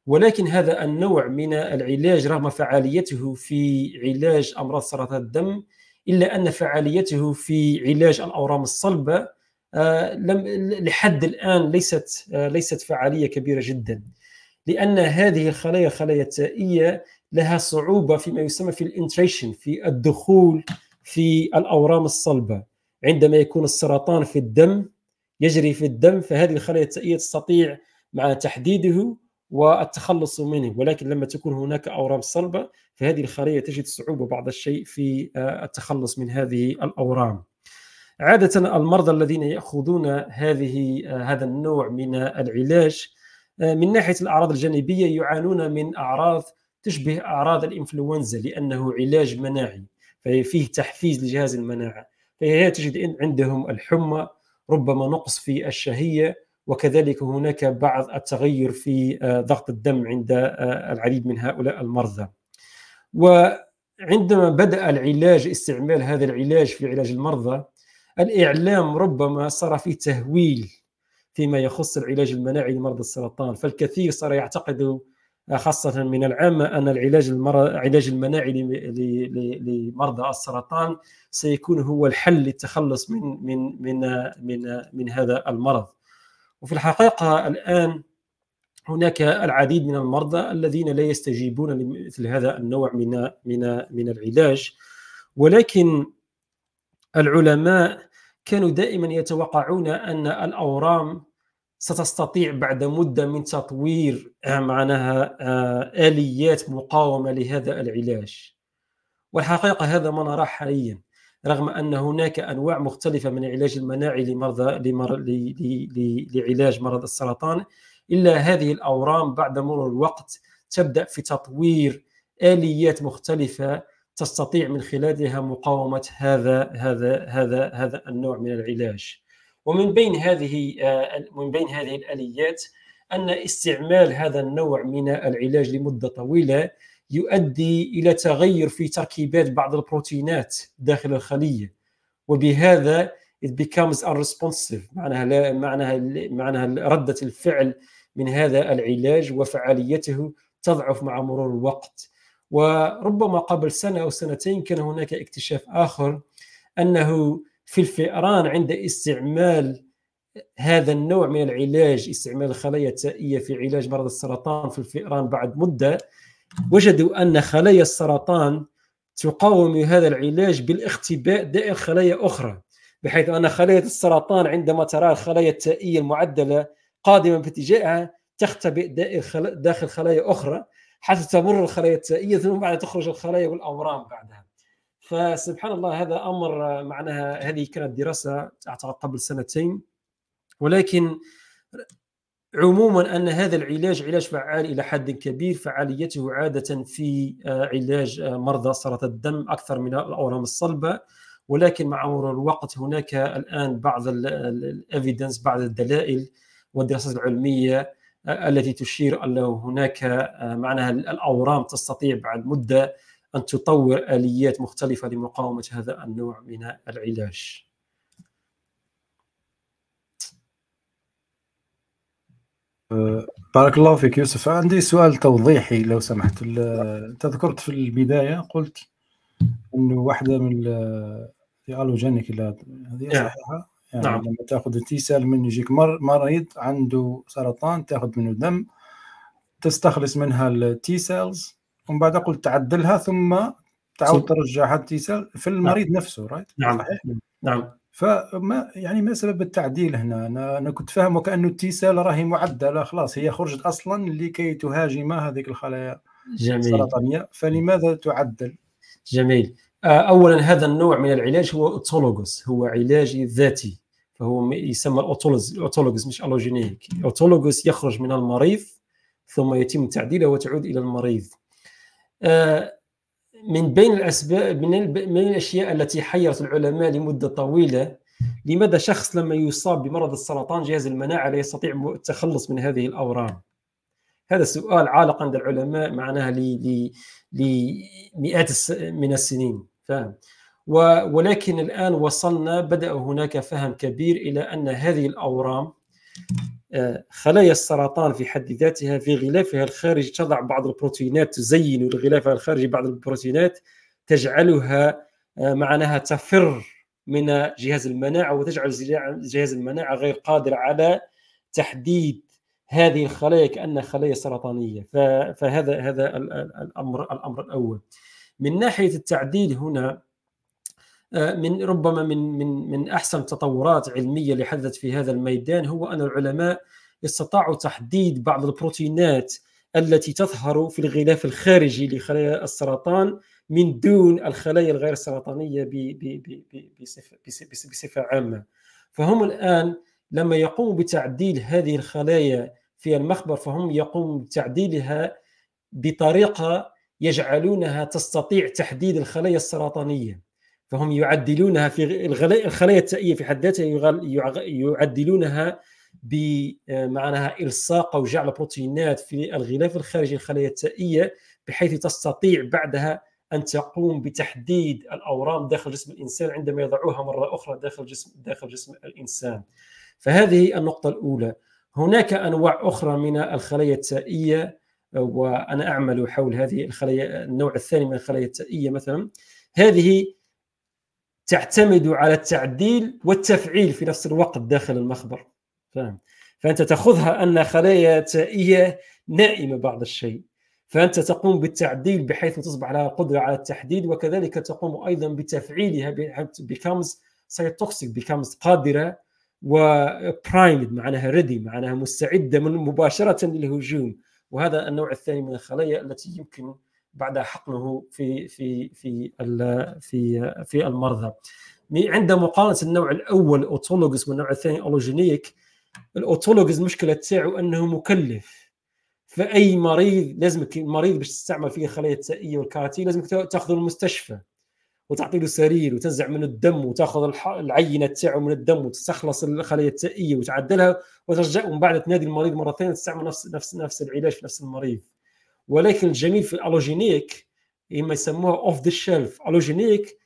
ولكن هذا النوع من العلاج رغم فعاليته في علاج أمراض سرطان الدم إلا أن فعاليته في علاج الأورام الصلبة آه، لم لحد الآن ليست آه، ليست فعالية كبيرة جدا. لأن هذه الخلايا الخلايا التائية لها صعوبة فيما يسمى في الإنتريشن في الدخول في الأورام الصلبة. عندما يكون السرطان في الدم يجري في الدم فهذه الخلايا التائية تستطيع مع تحديده والتخلص منه ولكن لما تكون هناك أورام صلبة فهذه الخليه تجد صعوبة بعض الشيء في آه، التخلص من هذه الأورام. عادة المرضى الذين يأخذون هذه آه، هذا النوع من العلاج آه، من ناحية الأعراض الجانبية يعانون من أعراض تشبه أعراض الإنفلونزا لأنه علاج مناعي فيه تحفيز لجهاز المناعة فهي تجد عندهم الحمى ربما نقص في الشهية وكذلك هناك بعض التغير في آه، ضغط الدم عند آه، العديد من هؤلاء المرضى. وعندما بدأ العلاج استعمال هذا العلاج في علاج المرضى الإعلام ربما صار فيه تهويل فيما يخص العلاج المناعي لمرضى السرطان. فالكثير صار يعتقد آه، خاصة من العامة أن العلاج العلاج المناعي لمرضى السرطان سيكون هو الحل للتخلص من من من من من هذا المرض. وفي الحقيقة الآن هناك العديد من المرضى الذين لا يستجيبون لمثل هذا النوع من من من العلاج. ولكن العلماء كانوا دائما يتوقعون أن الأورام ستستطيع بعد مدة من تطوير معناها آه، آليات مقاومة لهذا العلاج. والحقيقة هذا ما نراه حاليا. رغم أن هناك أنواع مختلفة من العلاج المناعي لمرضى لمر... ل... ل... لعلاج مرض السرطان إلا هذه الأورام بعد مرور الوقت تبدأ في تطوير آليات مختلفة تستطيع من خلالها مقاومة هذا هذا هذا هذا النوع من العلاج. ومن بين هذه من بين هذه الآليات أن استعمال هذا النوع من العلاج لمدة طويلة يؤدي إلى تغير في تركيبات بعض البروتينات داخل الخلية. وبهذا it becomes unresponsive. معناها لا معناها معناها ردة الفعل من هذا العلاج وفعاليته تضعف مع مرور الوقت. وربما قبل سنة أو سنتين كان هناك اكتشاف آخر أنه في الفئران عند استعمال هذا النوع من العلاج استعمال الخلايا التائية في علاج مرض السرطان في الفئران بعد مدة وجدوا أن خلايا السرطان تقاوم هذا العلاج بالاختباء دائر خلايا أخرى بحيث أن خلايا السرطان عندما ترى الخلايا التائية المعدلة قادمه باتجاهها تختبئ داخل داخل خلايا أخرى حتى تمر الخلايا التائية ثم بعد تخرج الخلايا والأورام بعدها. فسبحان الله هذا أمر معناها هذه كانت دراسة أعتقد قبل سنتين ولكن عموما أن هذا العلاج علاج فعال إلى حد كبير فعاليته عادة في علاج مرضى سرطان الدم أكثر من الاورام الصلبة. ولكن مع مرور الوقت هناك الآن بعض الافيدنس بعض الدلائل والدراسات العلمية التي تشير أن هناك معناها الأورام تستطيع بعد مدة أن تطور آليات مختلفة لمقاومة هذا النوع من العلاج. بارك الله فيك يوسف عندي سؤال توضيحي لو سمحت انت ذكرت في البداية قلت إنه واحدة من ال allogeneic هذه. صحيحة يعني نعم. لما تأخذ ال T cell من يجيك مريض عنده سرطان تأخذ منه دم تستخلص منها ال T cells ومن بعد قلت تعدلها ثم تعود ترجعها ال T cell في. المريض نعم. نفسه right نعم صحيح نعم فما يعني ما سبب التعديل هنا؟ أنا أنا كنت فاهمه كانه ال T cell راهي معدلة خلاص هي خرجت أصلا لكي تهاجم هذيك الخلايا جميل. السرطانية. فلماذا تعدل؟ جميل. آه، اولا هذا النوع من العلاج هو autologous هو علاج ذاتي فهو يسمى ال autologous مش allogeneic ال autologous يخرج من المريض ثم يتم تعديله وتعود إلى المريض. آه، من بين الأسباب من من الأشياء التي حيرت العلماء لمدة طويلة. لماذا شخص لما يصاب بمرض السرطان جهاز المناعة لا يستطيع التخلص من هذه الأورام؟ هذا السؤال عالق عند العلماء معناها لمئات من السنين. فاهم ولكن الآن وصلنا بدأ هناك فهم كبير إلى أن هذه الأورام خلايا السرطان في حد ذاتها في غلافها الخارجي تضع بعض البروتينات تزين لغلافها الخارجي بعض البروتينات تجعلها آه، معناها تفر من جهاز المناعة وتجعل جهاز المناعة غير قادر على تحديد هذه الخلايا كأنها خلايا سرطانية. فهذا هذا الامر الأمر الأول. من ناحية التعديل هنا من ربما من من من أحسن التطورات علمية اللي حدثت في هذا الميدان هو أن العلماء استطاعوا تحديد بعض البروتينات التي تظهر في الغلاف الخارجي لخلايا السرطان من دون الخلايا الغير السرطانيه بصفة عامة. فهم الآن لما يقوموا بتعديل هذه الخلايا في المخبر فهم يقوموا بتعديلها بطريقة يجعلونها تستطيع تحديد الخلايا السرطانية. فهم يعدلونها في الخلايا التائية في حد ذاتها يعدلونها بمعناها إلصاق أو جعل بروتينات في الغلاف الخارجي للخلايا التائية بحيث تستطيع بعدها أن تقوم بتحديد الأورام داخل جسم الإنسان عندما يضعوها مرة أخرى داخل جسم داخل جسم الإنسان. فهذه النقطة الأولى. هناك أنواع أخرى من الخلايا التائية وأنا أعمل حول هذه الخلايا النوع الثاني من الخلايا التائية مثلا هذه تعتمد على التعديل والتفعيل في نفس الوقت داخل المخبر. فاهم؟ فأنت تأخذها أن خلايا تائية نائمة بعض الشيء. فأنت تقوم بالتعديل بحيث تصبح لها قدرة على التحديد وكذلك تقوم أيضا بتفعيلها بحيث becomes cytotoxic becomes قادرة و primed معناها ready معناها مستعدة من مباشرة للهجوم. وهذا النوع الثاني من الخلايا التي يمكن بعد حقنه في في في في في المرضى. عند مقارنة النوع الأول autologous والنوع الثاني allogeneic ال autologous المشكلة تاعو أنه مكلف. فأي مريض لازم المريض باش تستعمل فيه الخلايا التائيه وال CAR-T لازم تاخذه المستشفى وتعطي له سرير وتنزع منه الدم وتاخذ العينة تاعه من الدم وتستخلص الخلايا التائيه وتعدلها وترجع ومن بعد تنادي المريض مرة ثانية تستعمل نفس نفس نفس العلاج في نفس المريض. ولكن الجميل في ال allogeneic إما يسموها off the shelf allogeneic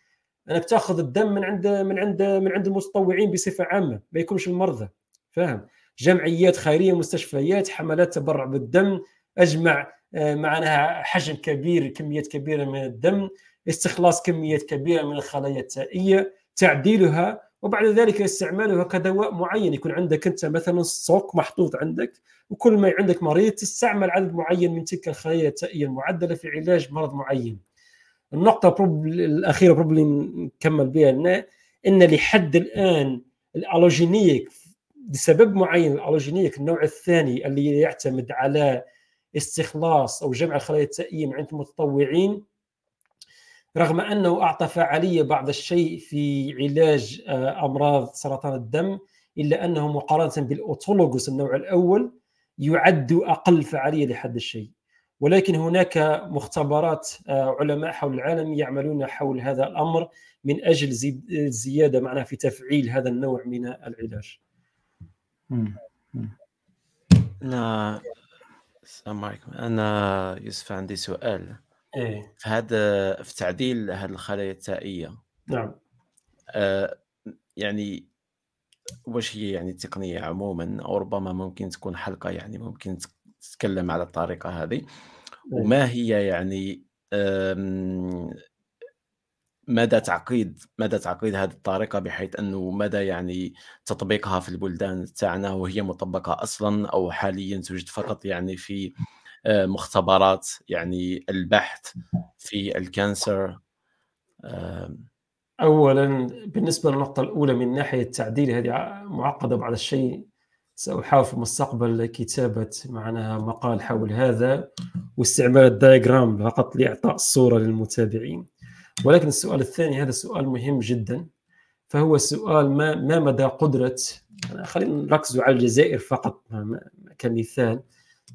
انك تاخذ الدم من عند من عند من عند المتطوعين بصفة عامة ما يكونش المرضى. فاهم؟ جمعيات خيرية مستشفيات حملات تبرع بالدم أجمع آه، معناها حجم كبير كميات كبيرة من الدم استخلاص كميات كبيرة من الخلايا التائية تعديلها وبعد ذلك استعمالها كدواء معين يكون عندك أنت مثلا stock محطوط عندك وكل ما عندك مريض تستعمل عدد معين من تلك الخلايا التائية المعدلة في علاج مرض معين. النقطة الأخيرة probably نكمل بها إن لحد الآن الألوجينيك بسبب معين الألوجينيك النوع الثاني اللي يعتمد على استخلاص أو جمع الخلايا التائية من عند المتطوعين رغم أنه اعطى فعاليه بعض الشيء في علاج آه، أمراض سرطان الدم إلا أنه مقارنة بالأوتولوجوس النوع الأول يعد أقل فعالية لحد الشيء. ولكن هناك مختبرات آه، علماء حول العالم يعملون حول هذا الأمر من أجل زيادة معناها في تفعيل هذا النوع من العلاج. أنا السلام عليكم. أنا يوسف عندي سؤال. إيه. في هذا في تعديل هذه الخلايا التائية. نعم. آه يعني واش هي يعني التقنية عموما؟ أو ربما ممكن تكون حلقة يعني ممكن تتكلم على الطريقة هذه. إيه. وما هي يعني مدى تعقيد مدى تعقيد هذه الطريقة بحيث أنه مدى يعني تطبيقها في البلدان تاعنا وهي مطبقة أصلا أو حاليا توجد فقط يعني في مختبرات يعني البحث في الكانسر اولا بالنسبة للنقطة الأولى من ناحية التعديل هذه معقدة بعض الشيء سأحاول في المستقبل كتابة معناها مقال حول هذا واستعمال الدايجرام فقط لإعطاء الصورة للمتابعين. ولكن السؤال الثاني هذا سؤال مهم جدا فهو سؤال ما ما مدى قدرة خلينا نركز على الجزائر فقط كمثال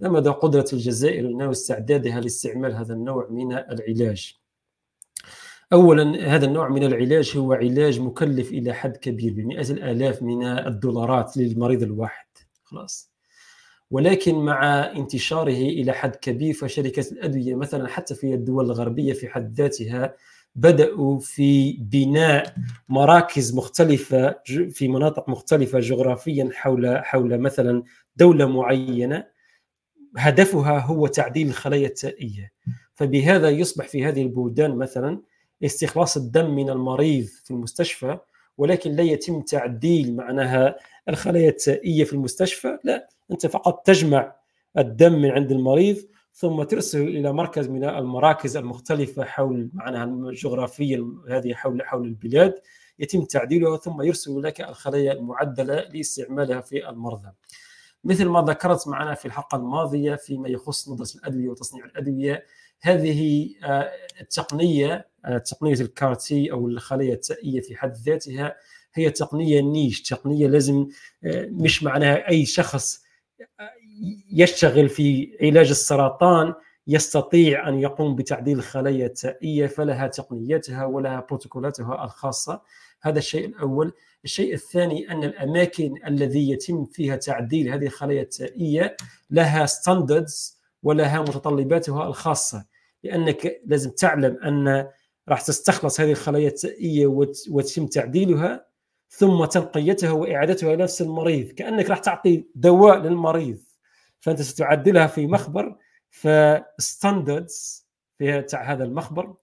مدى قدرة الجزائر واستعدادها لاستعمال هذا النوع من العلاج. اولا هذا النوع من العلاج هو علاج مكلف إلى حد كبير بمئات الآلاف من الدولارات للمريض الواحد. خلاص. ولكن مع انتشاره إلى حد كبير فشركات الأدوية مثلا حتى في الدول الغربية في حد ذاتها بدأوا في بناء مراكز مختلفة في مناطق مختلفة جغرافيا حول حول مثلا دولة معينة هدفها هو تعديل الخلايا التائية فبهذا يصبح في هذه البلدان مثلا استخلاص الدم من المريض في المستشفى ولكن لا يتم تعديل معناها الخلايا التائية في المستشفى لا أنت فقط تجمع الدم من عند المريض ثم ترسل إلى مركز من المراكز المختلفة حول معناها جغرافيا هذه حول حول البلاد يتم تعديلها ثم يرسل لك الخلايا المعدلة لاستعمالها في المرضى. مثل ما ذكرت معنا في الحلقة الماضية فيما يخص ندرة الأدوية وتصنيع الأدوية هذه آه، التقنية آه، تقنية الكارتي أو الخلايا التائية في حد ذاتها هي تقنية نيش تقنية لازم آه، مش معناها أي شخص يشتغل في علاج السرطان يستطيع أن يقوم بتعديل الخلايا التائية فلها تقنياتها ولها بروتوكولاتها الخاصة. هذا الشيء الأول. الشيء الثاني أن الأماكن الذي يتم فيها تعديل هذه الخلايا التائية لها standards ولها متطلباتها الخاصة لأنك لازم تعلم أن راح تستخلص هذه الخلايا التائية وتتم تعديلها ثم تنقيتها وإعادتها إلى نفس المريض كأنك راح تعطي دواء للمريض فأنت ستعدلها في مخبر ف standards في هذا المخبر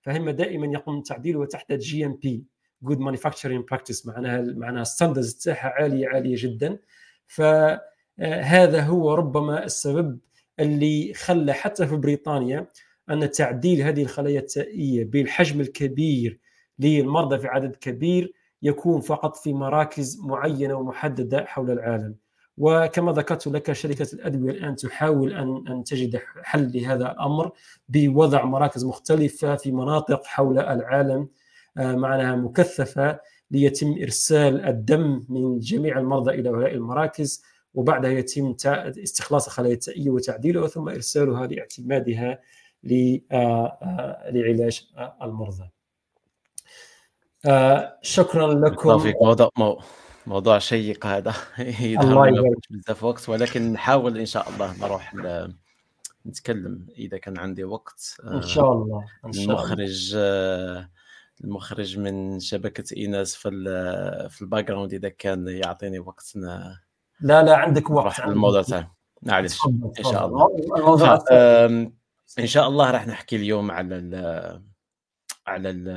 فهم دائما يقوم تعديلها تحت GMP good manufacturing practice معناها معناها standards تاعها عالية عالية جدا. فهذا هو ربما السبب اللي خلى حتى في بريطانيا أن تعديل هذه الخلايا التائية بالحجم الكبير للمرضى في عدد كبير يكون فقط في مراكز معينة ومحددة حول العالم. وكما ذكرت لك شركة الأدوية الآن تحاول أن أن تجد حل لهذا الأمر بوضع مراكز مختلفة في مناطق حول العالم آه، معناها مكثفة ليتم إرسال الدم من جميع المرضى إلى هؤلاء المراكز وبعدها يتم استخلاص الخلايا التائيه وتعديلها ثم إرسالها لاعتمادها آه، آه، لعلاج المرضى. شكرا لكم. موضوع موضوع شيق هذا يظهر بزاف وقت ولكن نحاول إن شاء الله نروح نتكلم إذا كان عندي وقت إن شاء الله إن شاء الله. المخرج من شبكة إيناس في في ال background إذا كان يعطيني وقت لا لا عندك وقت. الموضوع تاعي معلش إن شاء الله. الموضوع إن شاء الله راح نحكي اليوم على ال على ال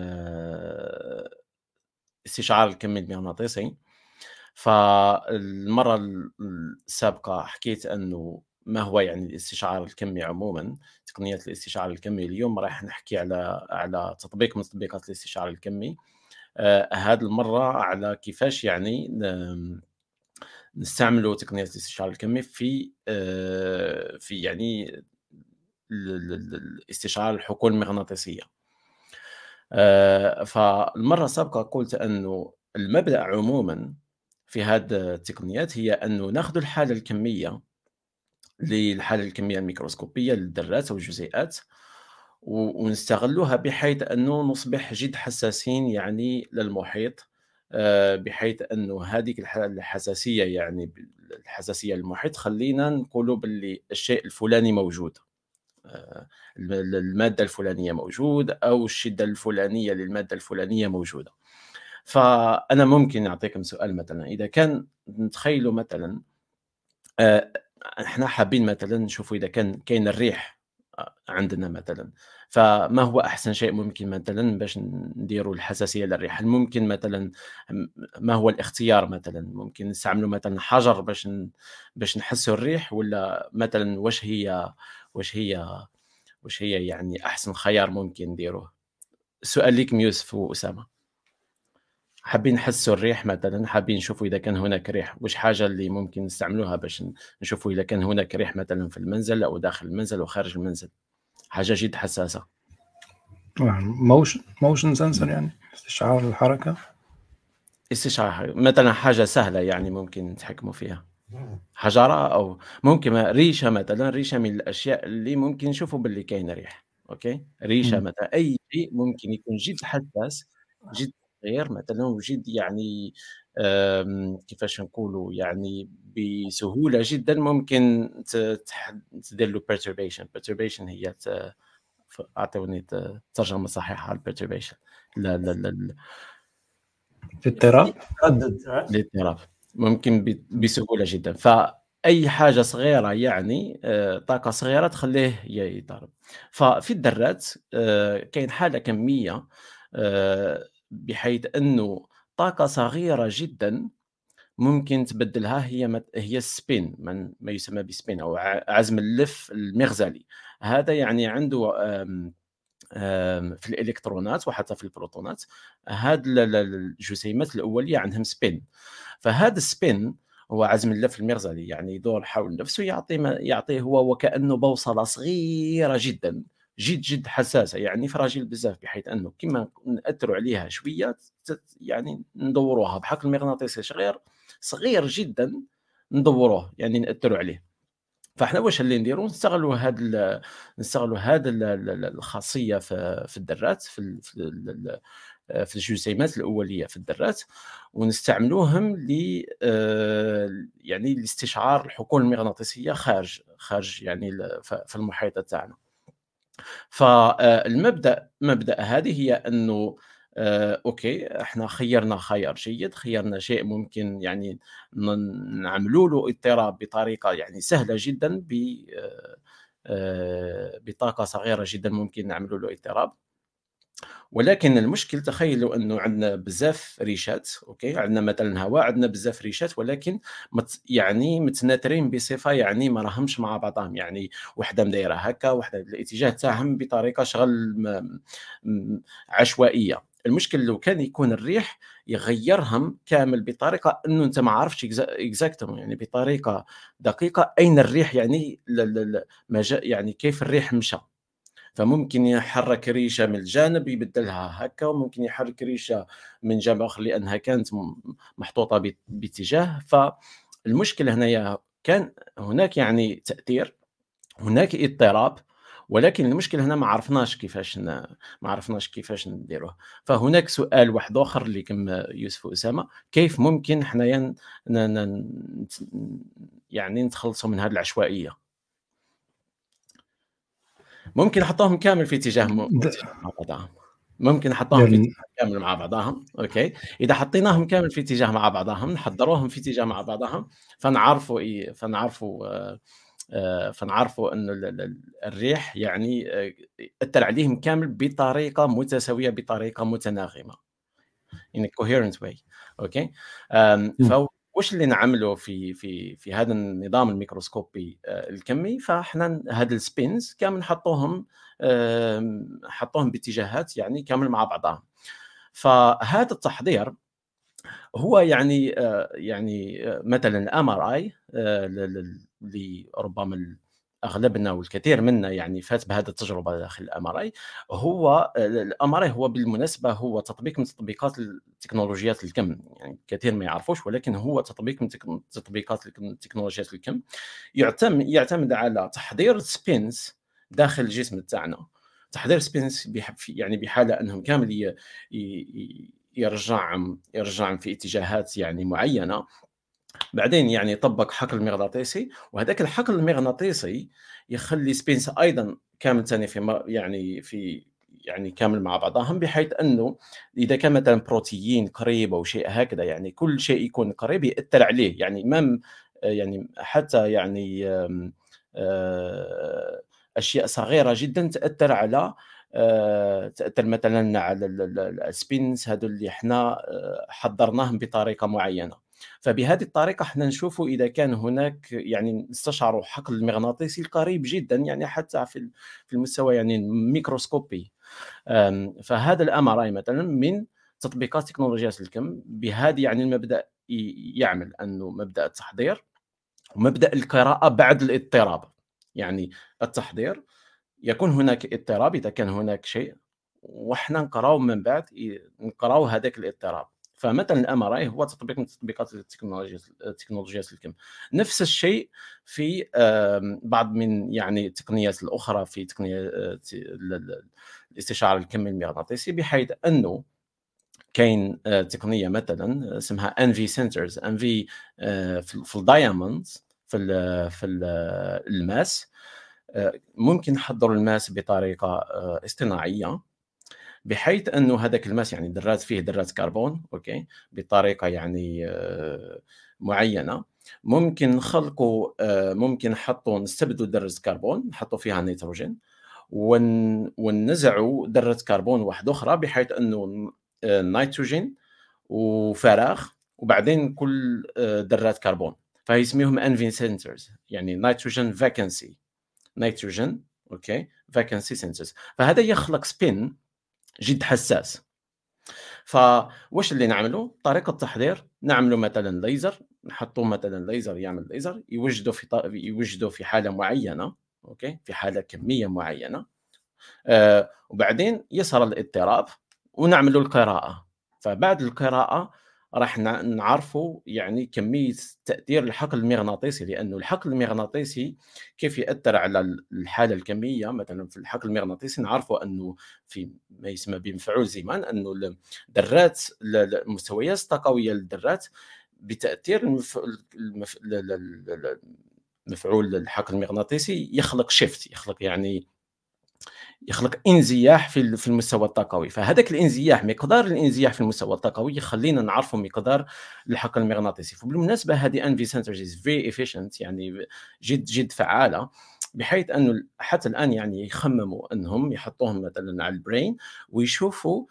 الاستشعار الكمي المغناطيسي. فالمرة السابقة حكيت أنه ما هو يعني الاستشعار الكمي عموما تقنيات الاستشعار الكمي اليوم راح نحكي على على تطبيق من تطبيقات الاستشعار الكمي. آه هذه المرة على كيفاش يعني نستعملوا تقنيات الاستشعار الكمي في آه في يعني الاستشعار الحقول المغناطيسية. آه فالمرة السابقة قلت انه المبدأ عموما في هذه التقنيات هي انه ناخذ الحالة الكمية للحالة الكمية الميكروسكوبية للذرات أو الجزيئات ونستغلها بحيث أنه نصبح جد حساسين يعني للمحيط آه، بحيث أنه هذيك الحساسية يعني الحساسية للمحيط خلينا نقولوا باللي الشيء الفلاني موجود آه، المادة الفلانية موجود أو الشدة الفلانية للمادة الفلانية موجودة. فأنا ممكن أعطيكم سؤال مثلا إذا كان نتخيلوا مثلا آه، إحنا حابين مثلا نشوفوا إذا كان كاين الريح آه، عندنا مثلا. فما هو أحسن شيء ممكن مثلا باش نديروا الحساسية للريح هل ممكن مثلا ما هو الاختيار مثلا؟ ممكن نستعملوا مثلا حجر باش باش نحسوا الريح ولا مثلا واش هي واش هي واش هي يعني أحسن خيار ممكن نديروه؟ سؤال لكم يوسف وأسامة. حابين نحسوا الريح مثلا حابين نشوفوا إذا كان هناك ريح. وش حاجة اللي ممكن نستعملوها باش نشوفوا إذا كان هناك ريح مثلا في المنزل أو داخل المنزل أو خارج المنزل؟ حاجة جد حساسة. motion motion sensor يعني؟ استشعار الحركة؟ استشعار مثلا حاجة سهلة يعني ممكن نتحكموا فيها. حجره أو ممكن ريشة مثلا ريشة من الأشياء اللي ممكن نشوفوا باللي كاين ريح. okay؟ ريشة مثلا أي شيء ممكن يكون جد حساس جد غير مثلا وجد يعني كيفاش نقولوا يعني بسهولة جدا ممكن تدير له perturbation. perturbation هي أعطوني الترجمه الصحيحه على perturbation. لا لا لا اضطراب الاضطراب ممكن بسهولة جدا. فأي حاجة صغيرة يعني آه، طاقة صغيرة تخليه يضرب. ففي الذرات آه، كاين حالة كمية آه، بحيث أنه طاقة صغيرة جدا ممكن تبدلها هي هي ال spin من ما يسمى ب spin أو عزم اللف المغزلي. هذا يعني عنده في الإلكترونات وحتى في البروتونات هاد الجسيمات الأولية عندهم spin. فهذا ال spin هو عزم اللف المغزلي يعني يدور حول نفسه يعطي يعطيه هو وكأنه بوصلة صغيرة جدا. جد جد حساسة. يعني فراجيل بزاف بحيث أنه كما نأثروا عليها شوية يعني ندوروها بحق المغناطيسي صغير صغير جدا ندوروه يعني نأثروا عليه. فإحنا واش اللي نديروا نستغلوا هذا نستغلوا هذا الخاصية في في الذرات في في في الجسيمات الأولية في الذرات ونستعملوهم ل آه، يعني لاستشعار الحقول المغناطيسية خارج خارج يعني في المحيط تاعنا. فالمبدأ مبدأ هذه هي أنه آه، okay إحنا خيرنا خيار جيد خيرنا شيء ممكن يعني نعملوا له اضطراب بطريقة يعني سهلة جدا ب آه، آه، بطاقة صغيرة جدا ممكن نعملوا له اضطراب. ولكن المشكل تخيلوا أنه عندنا بزاف ريشات okay؟ عندنا مثلا هواء عندنا بزاف ريشات ولكن مت يعني متناثرين بصفة يعني ما راهمش مع بعضهم. يعني وحدة مدايرة هكا وحدة الاتجاه تاعهم بطريقة شغل عشوائية. المشكل لو كان يكون الريح يغيرهم كامل بطريقة أنه أنت ما عرفتش اكزاكتوم يعني بطريقة دقيقة أين الريح يعني يعني كيف الريح مشى. فممكن يحرك ريشة من الجانب يبدلها هكا وممكن يحرك ريشة من جانب آخر لأنها كانت محطوطة باتجاه فالمشكلة هنا كان هناك يعني تأثير هناك اضطراب ولكن المشكلة هنا ما عرفناش كيفاش. ما عرفناش كيفاش نديروه فهناك سؤال واحد آخر اللي كما يوسف وأسامة كيف ممكن حنايا. يعني نتخلصوا من هذه العشوائية ممكن نحطوهم كامل في اتجاه مع بعضهم. ممكن نحطوهم في اتجاه كامل مع بعضهم okay. إذا حطيناهم كامل في اتجاه مع بعضهم نحضروهم في اتجاه مع بعضهم فنعرفوا إيه فنعرفوا آه، آه، فنعرفوا إن الريح يعني اثر آه، عليهم كامل بطريقة متساوية بطريقة متناغمة. In a coherent way okay. فواش اللي نعمله في في في هذا النظام الميكروسكوبي آه، الكمي؟ فاحنا هاد ال spins كامل نحطوهم نحطوهم باتجاهات يعني كامل مع بعضها فهذا التحضير هو يعني آه، يعني آه، مثلا ال MRI اللي ربما أغلبنا والكثير منا يعني فات بهذه التجربة داخل ال MRI هو ال MRI هو بالمناسبة هو تطبيق من تطبيقات تكنولوجيات الكم يعني كثير ما يعرفوش ولكن هو تطبيق من تطبيقات تكنولوجيات الكم يعتمد يعتمد على تحضير spins داخل الجسم تاعنا. تحضير spins يعني بحالة أنهم كامل يرجع يرجع في اتجاهات يعني معينة. بعدين يعني طبق حقل مغناطيسي وهذاك الحقل المغناطيسي يخلي spins أيضا كامل ثاني في يعني في يعني كامل مع بعضهم بحيث أنه إذا كان مثلا بروتيين قريب أو شيء هكذا يعني كل شيء يكون قريب يأثر عليه. يعني ما يعني حتى يعني آه، أشياء صغيرة جدا تأثر على آه، تأثر مثلا على ال spins هذو اللي إحنا آه، حضرناهم بطريقة معينة. فبهذه الطريقة إحنا نشوف إذا كان هناك يعني نستشعر حقل المغناطيسي القريب جدا يعني حتى في في المستوى يعني الميكروسكوبي فهذا ال MRI مثلا من تطبيقات تكنولوجيات الكم. بهذه يعني المبدأ يعمل أنه مبدأ التحضير ومبدأ القراءة بعد الاضطراب. يعني التحضير يكون هناك اضطراب إذا كان هناك شيء وحنا نقراو من بعد نقراو هذاك الاضطراب. فمثلا الأم آر آي هو تطبيق من تطبيقات التكنولوجيا تكنولوجيات الكم. نفس الشيء في بعض من يعني التقنيات الأخرى في تقنية آه، الاستشعار الكمي المغناطيسي بحيث أنه كاين آه، تقنية مثلا اسمها NV centers NV في ال diamonds في في الماس. آه، ممكن نحضروا الماس بطريقة اصطناعية. بحيث أنه هذاك الماس يعني ذرات فيه ذرات كربون okay؟ بطريقة يعني آه، معينة. ممكن نخلقوا آه، ممكن نحطوا نستبدلوا ذره كربون نحطوا فيها نيتروجين ون... ونزعوا ذره كربون واحدة أخرى بحيث أنه آه، نيتروجين وفراغ وبعدين كل ذرات كربون. فيسميهم NV centers يعني nitrogen vacancy nitrogen okay؟ vacancy centers فهذا يخلق spin جد حساس. فواش اللي نعمله؟ طريقة التحضير نعمله مثلا ليزر نحطوا مثلا ليزر يعمل ليزر يوجدوا في ط... يوجدوا في حالة معينة أوكي؟ في حالة كمية معينة. آه وبعدين يصل الإضطراب ونعملوا القراءة. فبعد القراءة راح نعرفوا يعني كمية تأثير الحقل المغناطيسي لأنه الحقل المغناطيسي كيف يأثر على الحالة الكمية؟ مثلا في الحقل المغناطيسي نعرفوا أنه في ما يسمى بمفعول زيمان أنه الذرات المستويات الطاقوية للذرات بتأثير المفعول الحقل المغناطيسي يخلق shift يخلق يعني يخلق انزياح في في المستوى الطاقوي. فهذاك الانزياح مقدار الانزياح في المستوى الطاقوي يخلينا نعرفوا مقدار الحقل المغناطيسي. فبالمناسبة هذه NV centers very efficient يعني جد جد فعالة بحيث انه حتى الآن يعني يخمموا أنهم يحطوهم مثلا على ال brain ويشوفوا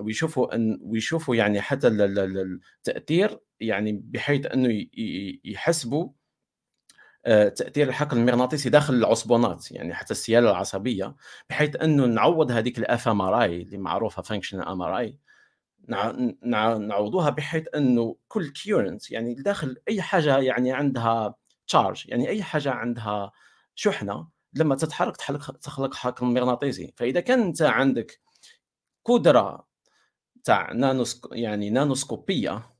ويشوفوا ان ويشوفوا يعني حتى التأثير يعني بحيث أنه يحسبوا تأثير الحقل المغناطيسي داخل العصبونات يعني حتى السيالة العصبية بحيث أنه نعوض هذيك ال fMRI اللي معروفة function MRI نعوضوها بحيث أنه كل current يعني داخل أي حاجة يعني عندها charge يعني أي حاجة عندها شحنة لما تتحرك تخلق حقل مغناطيسي. فإذا كان أنت عندك قدرة تاع nanosc يعني نانوسكوبية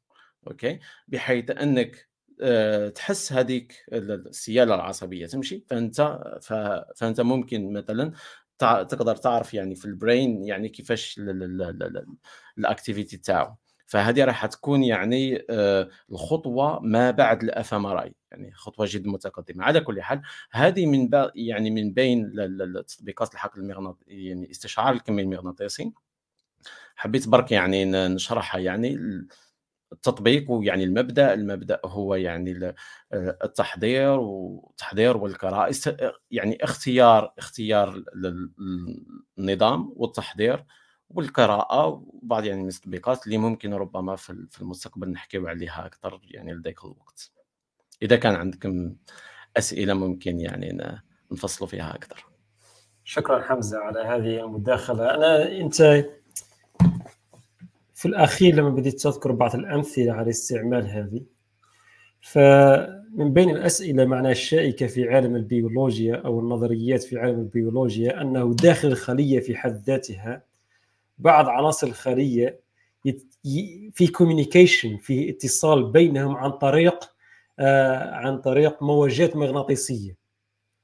okay بحيث أنك آه، تحس هذيك السيالة العصبية تمشي؟ فأنت فأنت ممكن مثلا تقدر تعرف يعني في ال brain يعني كيفاش ال activity تاعو. فهذه راح تكون يعني آه، الخطوة ما بعد ال fM يعني خطوة جد متقدمة. على كل حال هذه من يعني من بين التطبيقات الحقل المغناطيسي يعني استشعار الكمي المغناطيسي حبيت برك يعني نشرحها يعني التطبيق ويعني المبدأ المبدأ هو يعني آه، التحضير والتحضير والقراءه يعني اختيار اختيار النظام والتحضير والقراءة وبعض يعني التطبيقات اللي ممكن ربما في المستقبل نحكيو عليها أكثر يعني لديك الوقت. إذا كان عندكم أسئلة ممكن يعني نفصلوا فيها أكثر. شكرا حمزة على هذه المداخلة. أنا أنت في الأخير لما بديت تذكر بعض الأمثلة على استعمال هذه فمن بين الأسئلة معناها الشائكة في عالم البيولوجيا أو النظريات في عالم البيولوجيا أنه داخل الخلية في حد ذاتها بعض عناصر الخلية في communication في اتصال بينهم عن طريق آه عن طريق موجات مغناطيسية.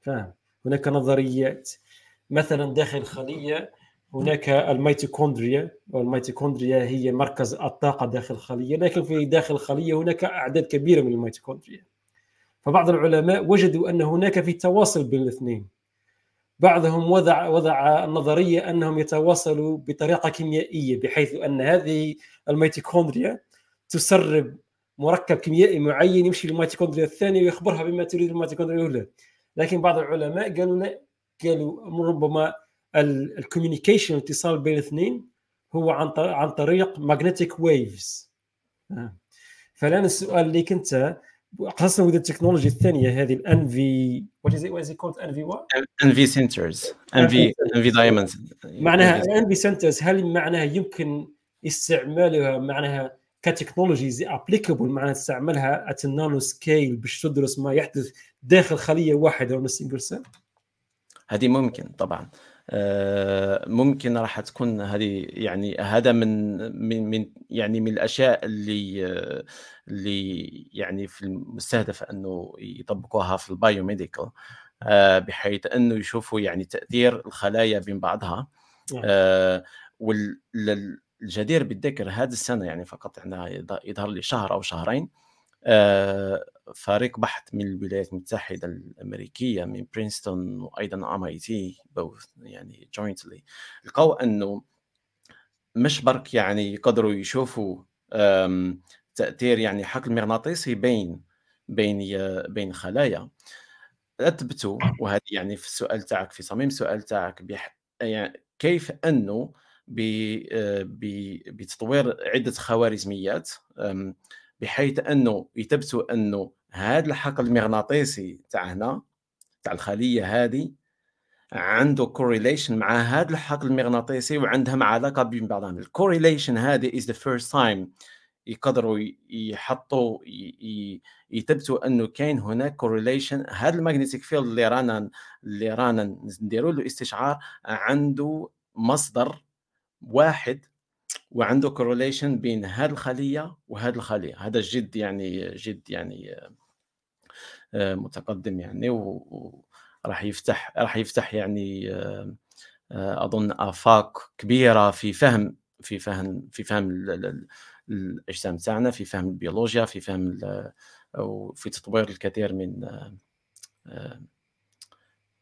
فاهم؟ هناك نظريات. مثلا داخل الخلية هناك الميتوكوندريا والميتوكوندريا هي مركز الطاقة داخل الخليه لكن في داخل الخليه هناك أعداد كبيرة من الميتوكوندريا فبعض العلماء وجدوا أن هناك في تواصل بين الاثنين. بعضهم وضع وضع النظريه أنهم يتواصلوا بطريقة كيميائية بحيث أن هذه الميتوكوندريا تسرب مركب كيميائي معين يمشي للميتوكوندريا الثانية ويخبرها بما تريد الميتوكوندريا الأولى. لكن بعض العلماء قالوا لا قالوا ربما ال communication الاتصال بين الاثنين هو عن عن طريق magnetic waves فالآن السؤال ليك أنت خاصة with ال technology الثانية هذه الان في what is what is called NV what NV centers NV NV diamonds معناها ال NV centers هل معناها يمكن استعمالها معناها ك technologies applicable معناها تستعملها at ال nanoscale باش تدرس ما يحدث داخل خلية واحدة من single cell هذه ممكن طبعا. آه، ممكن راح تكون هذه يعني هذا من من من يعني من الأشياء اللي اللي يعني في المستهدف أنه يطبقوها في ال biomedical آه، بحيث أنه يشوفوا يعني تأثير الخلايا بين بعضها نعم. آه، والجدير بالذكر هذه السنة يعني فقط عندها يظهر لي شهر أو شهرين فريق بحث من الولايات المتحدة الأمريكية من برينستون وأيضا MIT both يعني jointly لقوا أنه مش برك يعني يقدروا يشوفوا تأثير يعني حقل مغناطيسي بين بين بين خلايا. أثبتوا وهذه يعني في السؤال تاعك في صميم السؤال تاعك بيح... يعني كيف أنه بتطوير عدة خوارزميات بحيث أنه يثبتوا أنه هذا الحقل المغناطيسي تاع هنا تاع الخلية هذه عنده correlation مع هذا الحقل المغناطيسي وعندهم علاقة بين بعضهم ال correlation هذه is the first time يقدروا يحطوا يثبتوا إنه كاين هناك correlation هذا ال magnetic field اللي رانا اللي رانا نديروا له استشعار عنده مصدر واحد وعنده كورليشن بين هذه الخلية وهذه الخلية. هذا جد يعني جد يعني متقدم يعني وراح يفتح راح يفتح يعني آه، آه، أظن آفاق كبيرة في فهم في فهم في فهم الأجسام تاعنا في فهم البيولوجيا في فهم وفي تطوير الكثير من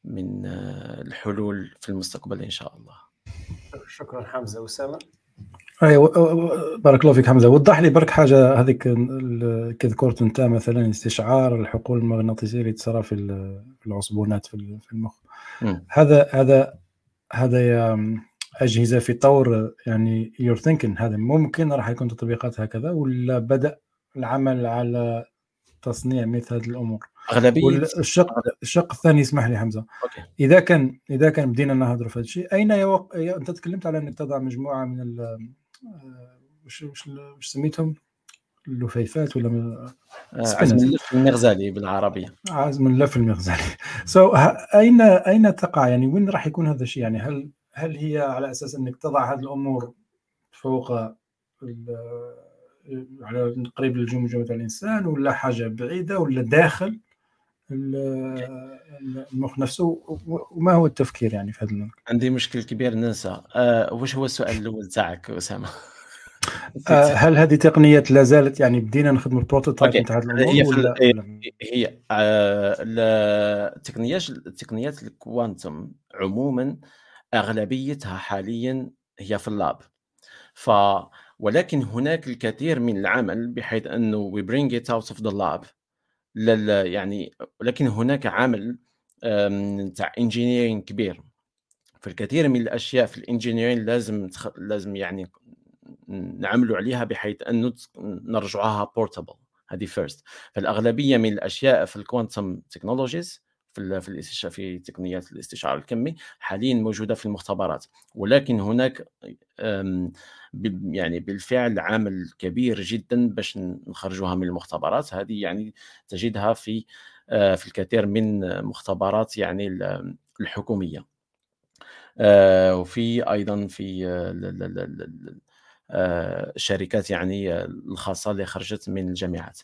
من الحلول في المستقبل إن شاء الله. شكرا حمزة. أسامة؟ أيوه بارك الله فيك حمزة. وضح لي برك حاجة هذيك كي ذكرت انت مثلا استشعار الحقول المغناطيسية اللي تسرى في العصبونات في المخ. هذا هذا هذا أجهزة في طور يعني you're thinking هذا ممكن راح يكون تطبيقات هكذا ولا بدأ العمل على تصنيع مثل هذه الأمور؟ أغلبية الشق الشق الثاني اسمح لي حمزة. okay. إذا كان إذا كان بدينا نهضر في هذا الشيء أين يوق... أنت تكلمت على أنك تضع مجموعة من ال... وش وش وش سميتهم؟ اللفيفات ولا من... آه، عزم اللف المغزلي بالعربية. عزم اللف المغزلي. so so, اين أين تقع؟ يعني وين راح يكون هذا الشيء؟ يعني هل هل هي على أساس إنك تضع هذه الأمور فوق على قريب للجمجمة الإنسان ولا حاجة بعيدة ولا داخل؟ المخ نفسه وما هو التفكير يعني في هذا الموضوع عندي مشكل كبير ننسى. أه وش هو السؤال الأول تاعك أسامة؟ أه هل هذه تقنيات لا زالت يعني بدينا نخدموا البروتوتايب نتاع هذا هي ولا هي التقنيات التقنيات الكوانتم عموما أغلبيتها حاليا هي في ال lab. ف ولكن هناك الكثير من العمل بحيث أنه we bring it out of the lab. يعني ولكن هناك عمل تاع engineering كبير. فالكثير من الأشياء في ال engineering لازم لازم يعني نعملوا عليها بحيث انه نرجعوها portable هذه first فالاغلبيه من الأشياء في ال quantum technologies في في في تقنيات الاستشعار الكمي حاليا موجودة في المختبرات. ولكن هناك يعني بالفعل عامل كبير جدا باش نخرجوها من المختبرات. هذه يعني تجدها في في الكثير من مختبرات يعني الحكومية. وفي أيضا في الشركات يعني الخاصة اللي خرجت من الجامعات.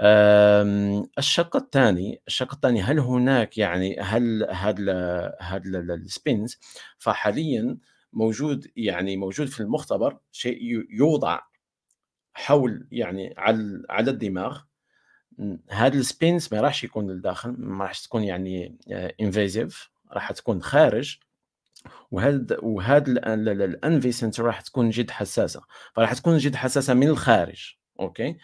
الشق الثاني الشق الثاني هل هناك يعني هل هذا هذا السبينز فحاليا موجود يعني موجود في المختبر شيء يوضع حول يعني على على الدماغ. هذا ال spins ما راحش يكون للداخل ما راحش تكون يعني invasive راح تكون خارج. وهذا وهذا ال NV center راح تكون جد حساسة فراح تكون جد حساسة من الخارج okay؟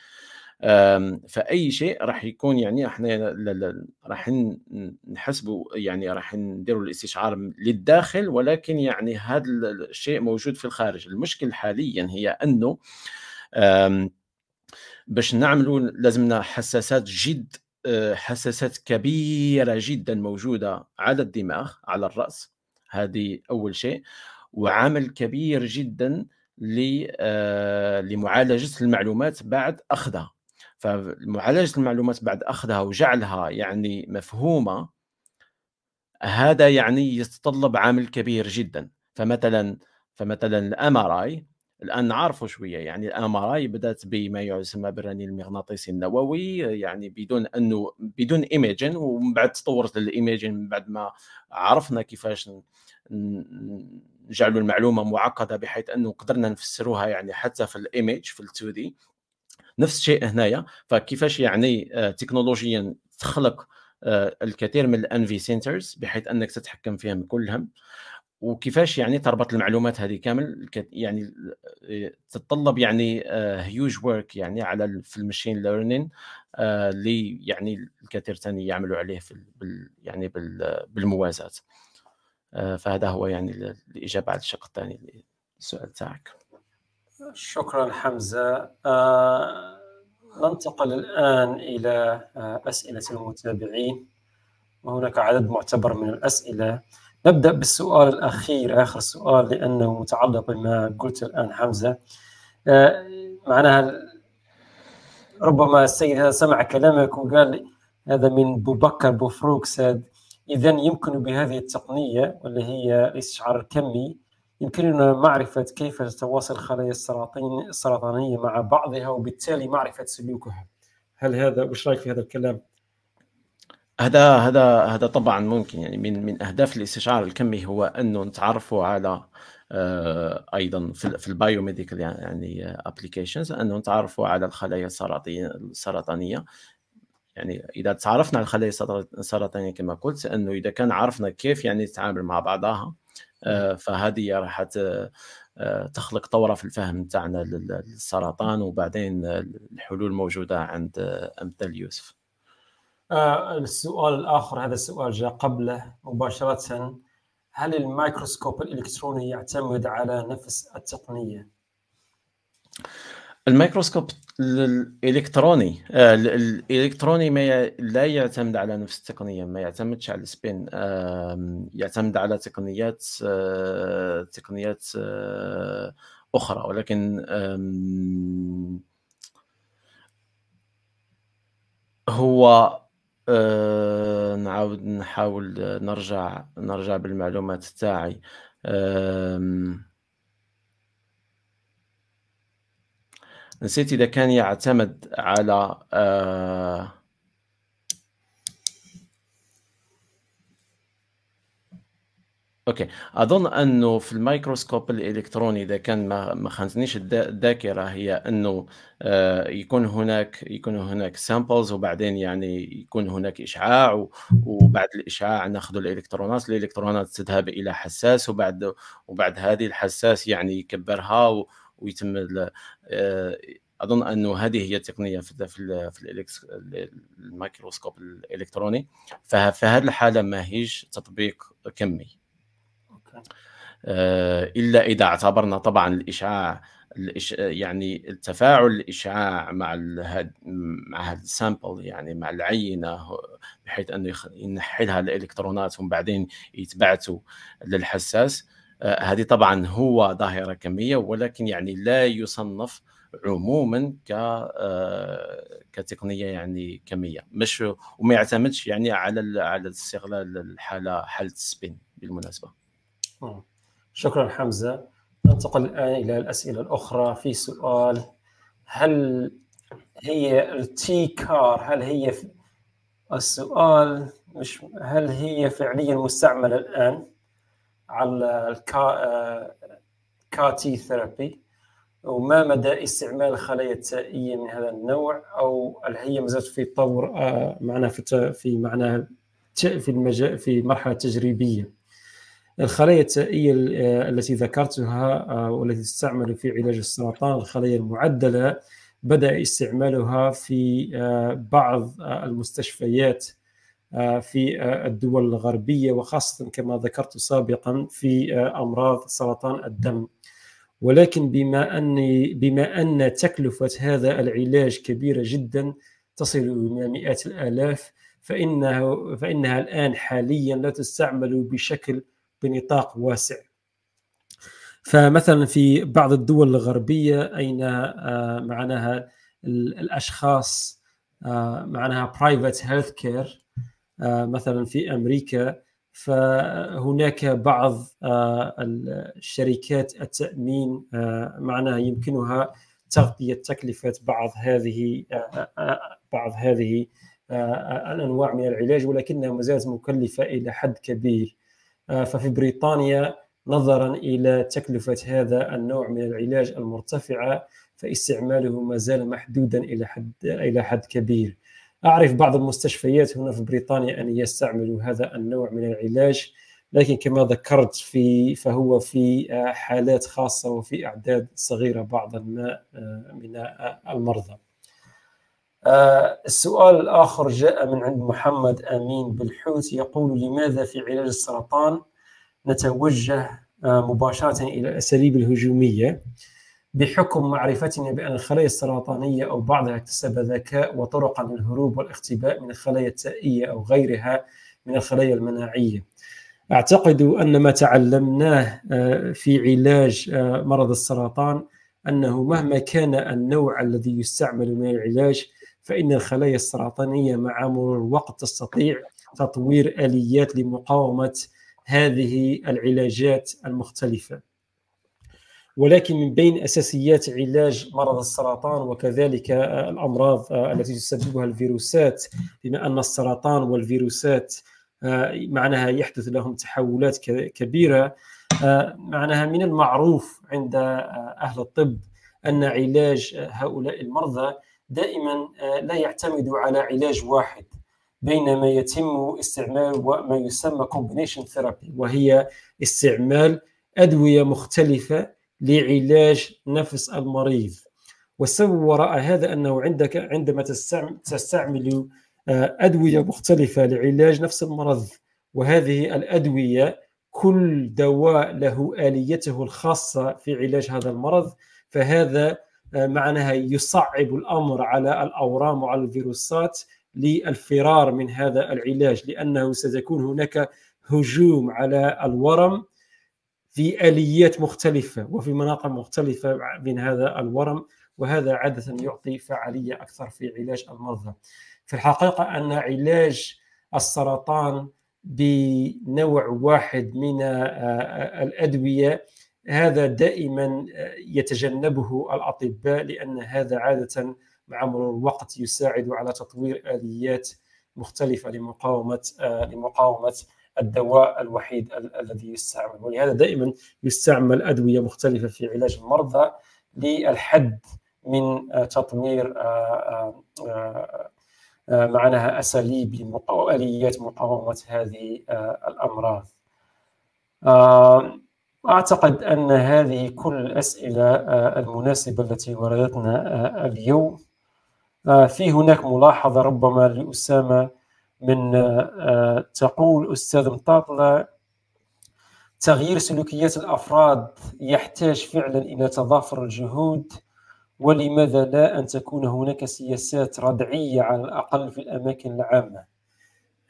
فأي شيء راح يكون يعني إحنا راح نحسبوا يعني راح نديروا الاستشعار للداخل ولكن يعني هذا الشيء موجود في الخارج. المشكل حاليا هي أنه باش نعملوا لازمنا حساسات جد آه، حساسات كبيرة جدا موجودة على الدماغ على الرأس. هذه أول شيء. وعامل كبير جدا آه، لمعالجة المعلومات بعد أخذها. فمعالجه المعلومات بعد أخذها وجعلها يعني مفهومة؟ هذا يعني يتطلب عمل كبير جدا. فمثلا فمثلا ال MRI الآن نعرفوا شوية يعني ال MRI بدأت بما يسمى بالرنين المغناطيسي النووي يعني بدون أنه بدون imaging ومن بعد تطورت ال imaging من بعد ما عرفنا كيفاش نجعلوا المعلومة معقدة بحيث أنه قدرنا نفسروها يعني حتى في ال image في ال 2D. نفس الشيء هنايا. فكيفاش يعني آه، تكنولوجيا تخلق آه، الكثير من ال NV centers بحيث أنك تتحكم فيهم كلهم وكيفاش يعني تربط المعلومات هذه كامل؟ يعني آه، تتطلب يعني huge work يعني على في ال machine learning اللي يعني الكثير ثاني يعملوا عليه في يعني بالموازاة. فهذا هو يعني الإجابة على الشق الثاني للسؤال تاعك. شكرا حمزة. آه ننتقل الآن إلى آه أسئلة المتابعين. وهناك عدد معتبر من الأسئلة. نبدأ بالسؤال الأخير آخر سؤال لأنه متعلق بما قلت الآن حمزة. آه معناها ربما السيد هذا سمع كلامك وقال هذا من بوبكر بوفروك ساد. إذا يمكن بهذه التقنية واللي هي الاستشعار الكمي يمكننا معرفة كيف تتواصل الخلايا السرطانية مع بعضها وبالتالي معرفة سلوكها. هل هذا وش رأيك في هذا الكلام؟ هذا هذا هذا طبعا ممكن. يعني من من أهداف الاستشعار الكمي هو أنه نتعرفوا على آه، أيضا في, في ال biomedical يعني applications أنه نتعرفوا على الخلايا السرطانيه يعني إذا تعرفنا على الخلايا السرطانية كما قلت أنه إذا كان عرفنا كيف يعني نتعامل مع بعضها فهذه راح آه، تخلق ثورة في الفهم تاعنا للسرطان وبعدين الحلول موجودة عند أمثال يوسف آه السؤال الآخر هذا السؤال جاء قبله مباشرة هل الميكروسكوب الإلكتروني يعتمد على نفس التقنية؟ الميكروسكوب الإلكتروني آه، الإلكتروني ما لا يعتمد على نفس التقنية ما يعتمدش على ال spin يعتمد على تقنيات آه، تقنيات آه، أخرى. ولكن هو نعاود نحاول نرجع نرجع بالمعلومات تاعي. نسيت إذا كان يعتمد على آه Okay. أظن أنه في الميكروسكوب الإلكتروني إذا كان ما ما خانتنيش الذاكرة هي أنه آه يكون هناك يكون هناك samples وبعدين يعني يكون هناك إشعاع وبعد الإشعاع ناخذ الإلكترونات الإلكترونات تذهب إلى حساس وبعد وبعد هذه الحساس يعني يكبرها ويتم آه، أظن أنه هذه هي التقنية في في, في الميكروسكوب الإلكتروني. ففي هذه الحالة ما هيش تطبيق كمي. Okay. إلا إذا اعتبرنا طبعا الإشعاع يعني التفاعل الإشعاع مع مع هذا ال sample يعني مع العينة بحيث أنه ينحلها الالكترونات ومن بعدين يتبعثوا للحساس. آه، هذه طبعا هو ظاهرة كمية ولكن يعني لا يصنف عموما ك آه، كتقنية يعني كمية. مش وما يعتمدش يعني على على استغلال الحالة حالة ال spin بالمناسبة. شكرا حمزة. ننتقل الآن إلى الأسئلة الأخرى في سؤال. هل هي التي كار هل هي السؤال مش هل هي فعليا مستعملة الآن؟ على ال CAR CAR-T therapy وما مدى استعمال الخلايا التائية من هذا النوع أو هل هي مازالت في طور آه، معنا في في معناها في المجال في مرحلة تجريبية. الخلايا التائية آه، التي ذكرتها آه، والتي تستعمل في علاج السرطان الخلايا المعدلة بدأ استعمالها في بعض المستشفيات في الدول الغربية وخاصة كما ذكرت سابقا في أمراض سرطان الدم. ولكن بما أن بما أن تكلفة هذا العلاج كبيرة جدا تصل إلى مئات الآلاف فإنه فإنها الآن حاليا لا تستعمل بشكل بنطاق واسع. فمثلا في بعض الدول الغربية أين آه، معناها الأشخاص آه، معناها private health care مثلا في أمريكا فهناك بعض آه، الشركات التأمين آه، معناها يمكنها تغطية تكلفة بعض هذه آه، بعض هذه الأنواع من العلاج ولكنها ما زالت مكلفة إلى حد كبير. ففي بريطانيا نظرا إلى تكلفة هذا النوع من العلاج المرتفعة فاستعماله ما زال محدودا إلى حد إلى حد كبير. أعرف بعض المستشفيات هنا في بريطانيا أن يستعملوا هذا النوع من العلاج لكن كما ذكرت في فهو في حالات خاصة وفي أعداد صغيرة بعضا ما آه، من المرضى. آه، السؤال الآخر جاء من عند محمد أمين بالحوت يقول لماذا في علاج السرطان نتوجه آه، مباشرة إلى الأساليب الهجومية؟ بحكم معرفتنا بأن الخلايا السرطانية أو بعضها اكتسب ذكاء وطرقا للهروب والاختباء من الخلايا التائية أو غيرها من الخلايا المناعية. أعتقد أن ما تعلمناه آه، في علاج آه، مرض السرطان أنه مهما كان النوع الذي يستعمل من العلاج فإن الخلايا السرطانية مع مرور الوقت تستطيع تطوير آليات لمقاومة هذه العلاجات المختلفة. ولكن من بين أساسيات علاج مرض السرطان وكذلك الأمراض التي تسببها الفيروسات بما أن السرطان والفيروسات معناها يحدث لهم تحولات كبيرة معناها من المعروف عند أهل الطب أن علاج هؤلاء المرضى دائما لا يعتمد على علاج واحد بينما يتم استعمال ما يسمى combination therapy وهي استعمال أدوية مختلفة لعلاج نفس المريض. والسبب وراء هذا أنه عندك عندما تستعمل آه، أدوية مختلفة لعلاج نفس المرض وهذه الأدوية كل دواء له آليته الخاصة في علاج هذا المرض فهذا آه، معناها يصعب الأمر على الأورام وعلى الفيروسات للفرار من هذا العلاج لأنه ستكون هناك هجوم على الورم في آليات مختلفة وفي مناطق مختلفة من هذا الورم وهذا عادة يعطي فعالية أكثر في علاج المرضى. في الحقيقة أن علاج السرطان بنوع واحد من الأدوية هذا دائما يتجنبه الأطباء لأن هذا عادة مع مرور الوقت يساعد على تطوير آليات مختلفة لمقاومة لمقاومة الدواء الوحيد الذي يستعمل. ولهذا دائما يستعمل أدوية مختلفة في علاج المرضى للحد من تطوير آه، آه، آه، معناها أساليب آليات مقاومة هذه الأمراض. أعتقد أن هذه كل الأسئلة المناسبة التي وردتنا اليوم. في هناك ملاحظة ربما لأسامة من آه، تقول أستاذ مطاطلة تغيير سلوكيات الأفراد يحتاج فعلا إلى تضافر الجهود ولماذا لا أن تكون هناك سياسات ردعية على الأقل في الأماكن العامة؟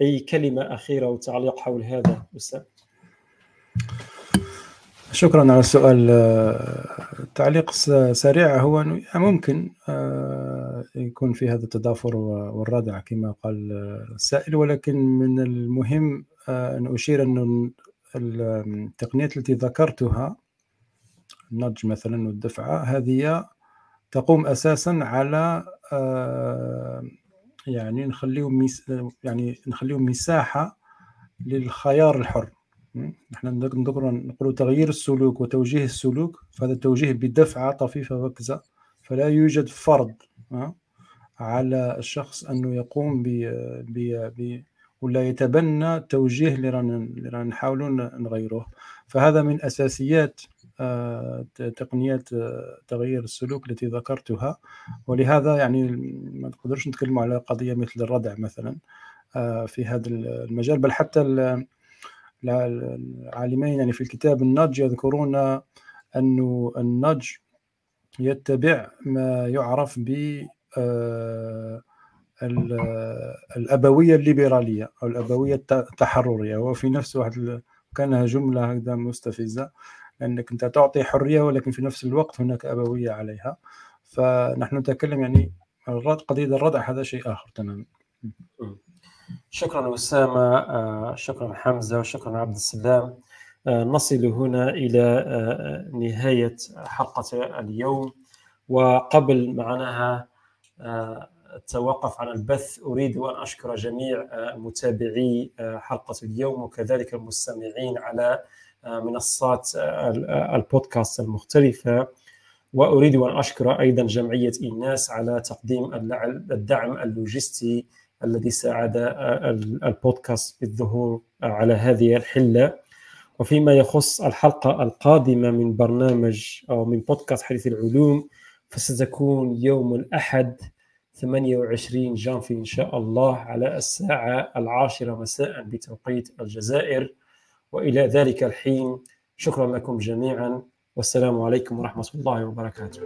أي كلمة أخيرة وتعليق حول هذا أستاذ؟ شكرا على السؤال تعليق سريع. هو ممكن آه، يكون في هذا التضافر والردع كما قال السائل. ولكن من المهم آه، أن أشير أن التقنيات التي ذكرتها النضج مثلا والدفعة هذه تقوم أساسا على آه، يعني نخليهم يعني نخليهم مساحة للخيار الحر. نحن نذكر نقول تغيير السلوك وتوجيه السلوك فهذا التوجيه بدفعة طفيفة وكذا فلا يوجد فرض على الشخص أنه يقوم ب ب ولا يتبنى توجيه اللي رانا نحاولوا نغيروه. فهذا من أساسيات آه، تقنيات آه، تغيير السلوك التي ذكرتها. ولهذا يعني ما نقدرش نتكلم على قضية مثل الردع مثلا آه، في هذا المجال بل حتى العالمين يعني في الكتاب النضج يذكرون أن النضج يتبع ما يعرف ب الأبوية الليبرالية أو الأبوية التحررية وفي نفس واحد كانها جملة هكذا مستفزة لأنك أنت تعطي حرية ولكن في نفس الوقت هناك أبوية عليها. فنحن نتكلم يعني قضية الردع هذا شيء آخر تماما شكرا أسامة آه، شكرا حمزة وشكرا عبد السلام. آه، نصل هنا إلى آه، نهاية حلقة اليوم. وقبل معناها التوقف عن البث أريد أن أشكر جميع متابعي حلقة اليوم وكذلك المستمعين على منصات البودكاست المختلفة. وأريد أن أشكر أيضا جمعية إيناس على تقديم الدعم اللوجستي الذي ساعد البودكاست بالظهور على هذه الحلة. وفيما يخص الحلقة القادمة من برنامج أو من بودكاست حديث العلوم فستكون يوم الأحد 28 جانفي إن شاء الله على الساعة العاشرة مساء بتوقيت الجزائر. وإلى ذلك الحين شكرا لكم جميعا والسلام عليكم ورحمة الله وبركاته.